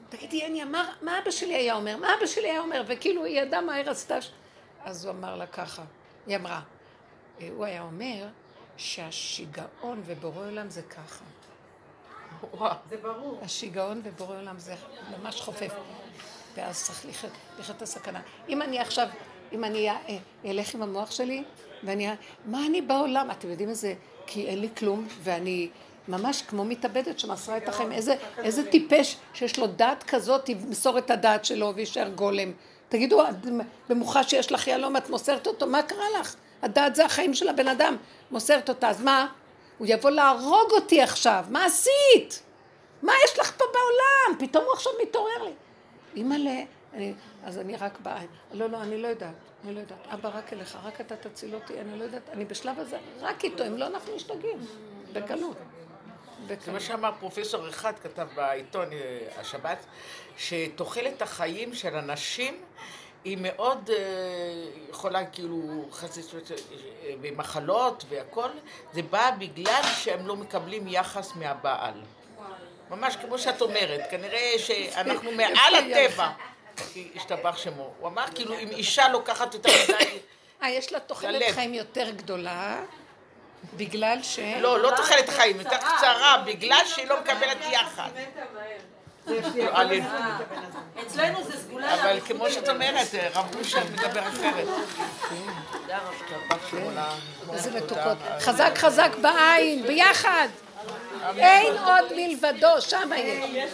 תגידי הניה, מה, מה אבא שלי היה אומר? מה אבא שלי היה אומר? וכאילו היא ידעה מה היא רצתה. אז הוא אמר לה ככה, היא אמרה, הוא היה אומר שהשיגעון ובורא עולם זה ככה. זה ברור. השיגעון ובורא עולם זה ממש חופף. ואז צריך לחיות, את הסכנה. אם אני עכשיו, אם אני אה, אלך עם המוח שלי, ואני, מה אני בעולם? אתם יודעים איזה, כי אין לי כלום, ואני ממש כמו מתאבדת שמסרה את החיים. איזה, איזה טיפש שיש לו דעת כזאת, ימסור את הדעת שלו ויישאר גולם. תגידו, במוחה שיש לך יהלום, את מוסרת אותו, מה קרה לך? הדעת זה החיים של הבן אדם, מוסרת אותה, אז מה? הוא יבוא להרוג אותי עכשיו, מה עשית? מה יש לך פה בעולם? פתאום הוא עכשיו מתעורר לי. אימא'לה, אני, אז אני רק באה, לא, לא, אני לא יודעת, אני לא יודעת. אבא, רק אליך, רק אתה תציל אותי, אני לא יודעת, אני בשלב הזה רק איתו, אם לא, אנחנו משתגעים. בקלות. זה מה שאמר פרופסור אחד, כתב בעיתון אה, השבת, שתוחלת החיים של אנשים היא מאוד אה, יכולה כאילו חזית אה, במחלות והכל, זה בא בגלל שהם לא מקבלים יחס מהבעל. ממש כמו שאת אומרת, כנראה שאנחנו מעל הטבע. השתבח שמו. הוא אמר כאילו אם אישה לוקחת יותר מדי... אה, יש לה תוחלת. חיים יותר גדולה, בגלל ש... לא, לא תוחלת חיים, יותר קצרה, בגלל שהיא לא מקבלת יחס. אצלנו זה סגולה אבל כמו שאת. אומרת, רב אושר מדבר אחרת. איזה מתוקות. חזק חזק בעין, ביחד. אין עוד מלבדו, שם יש.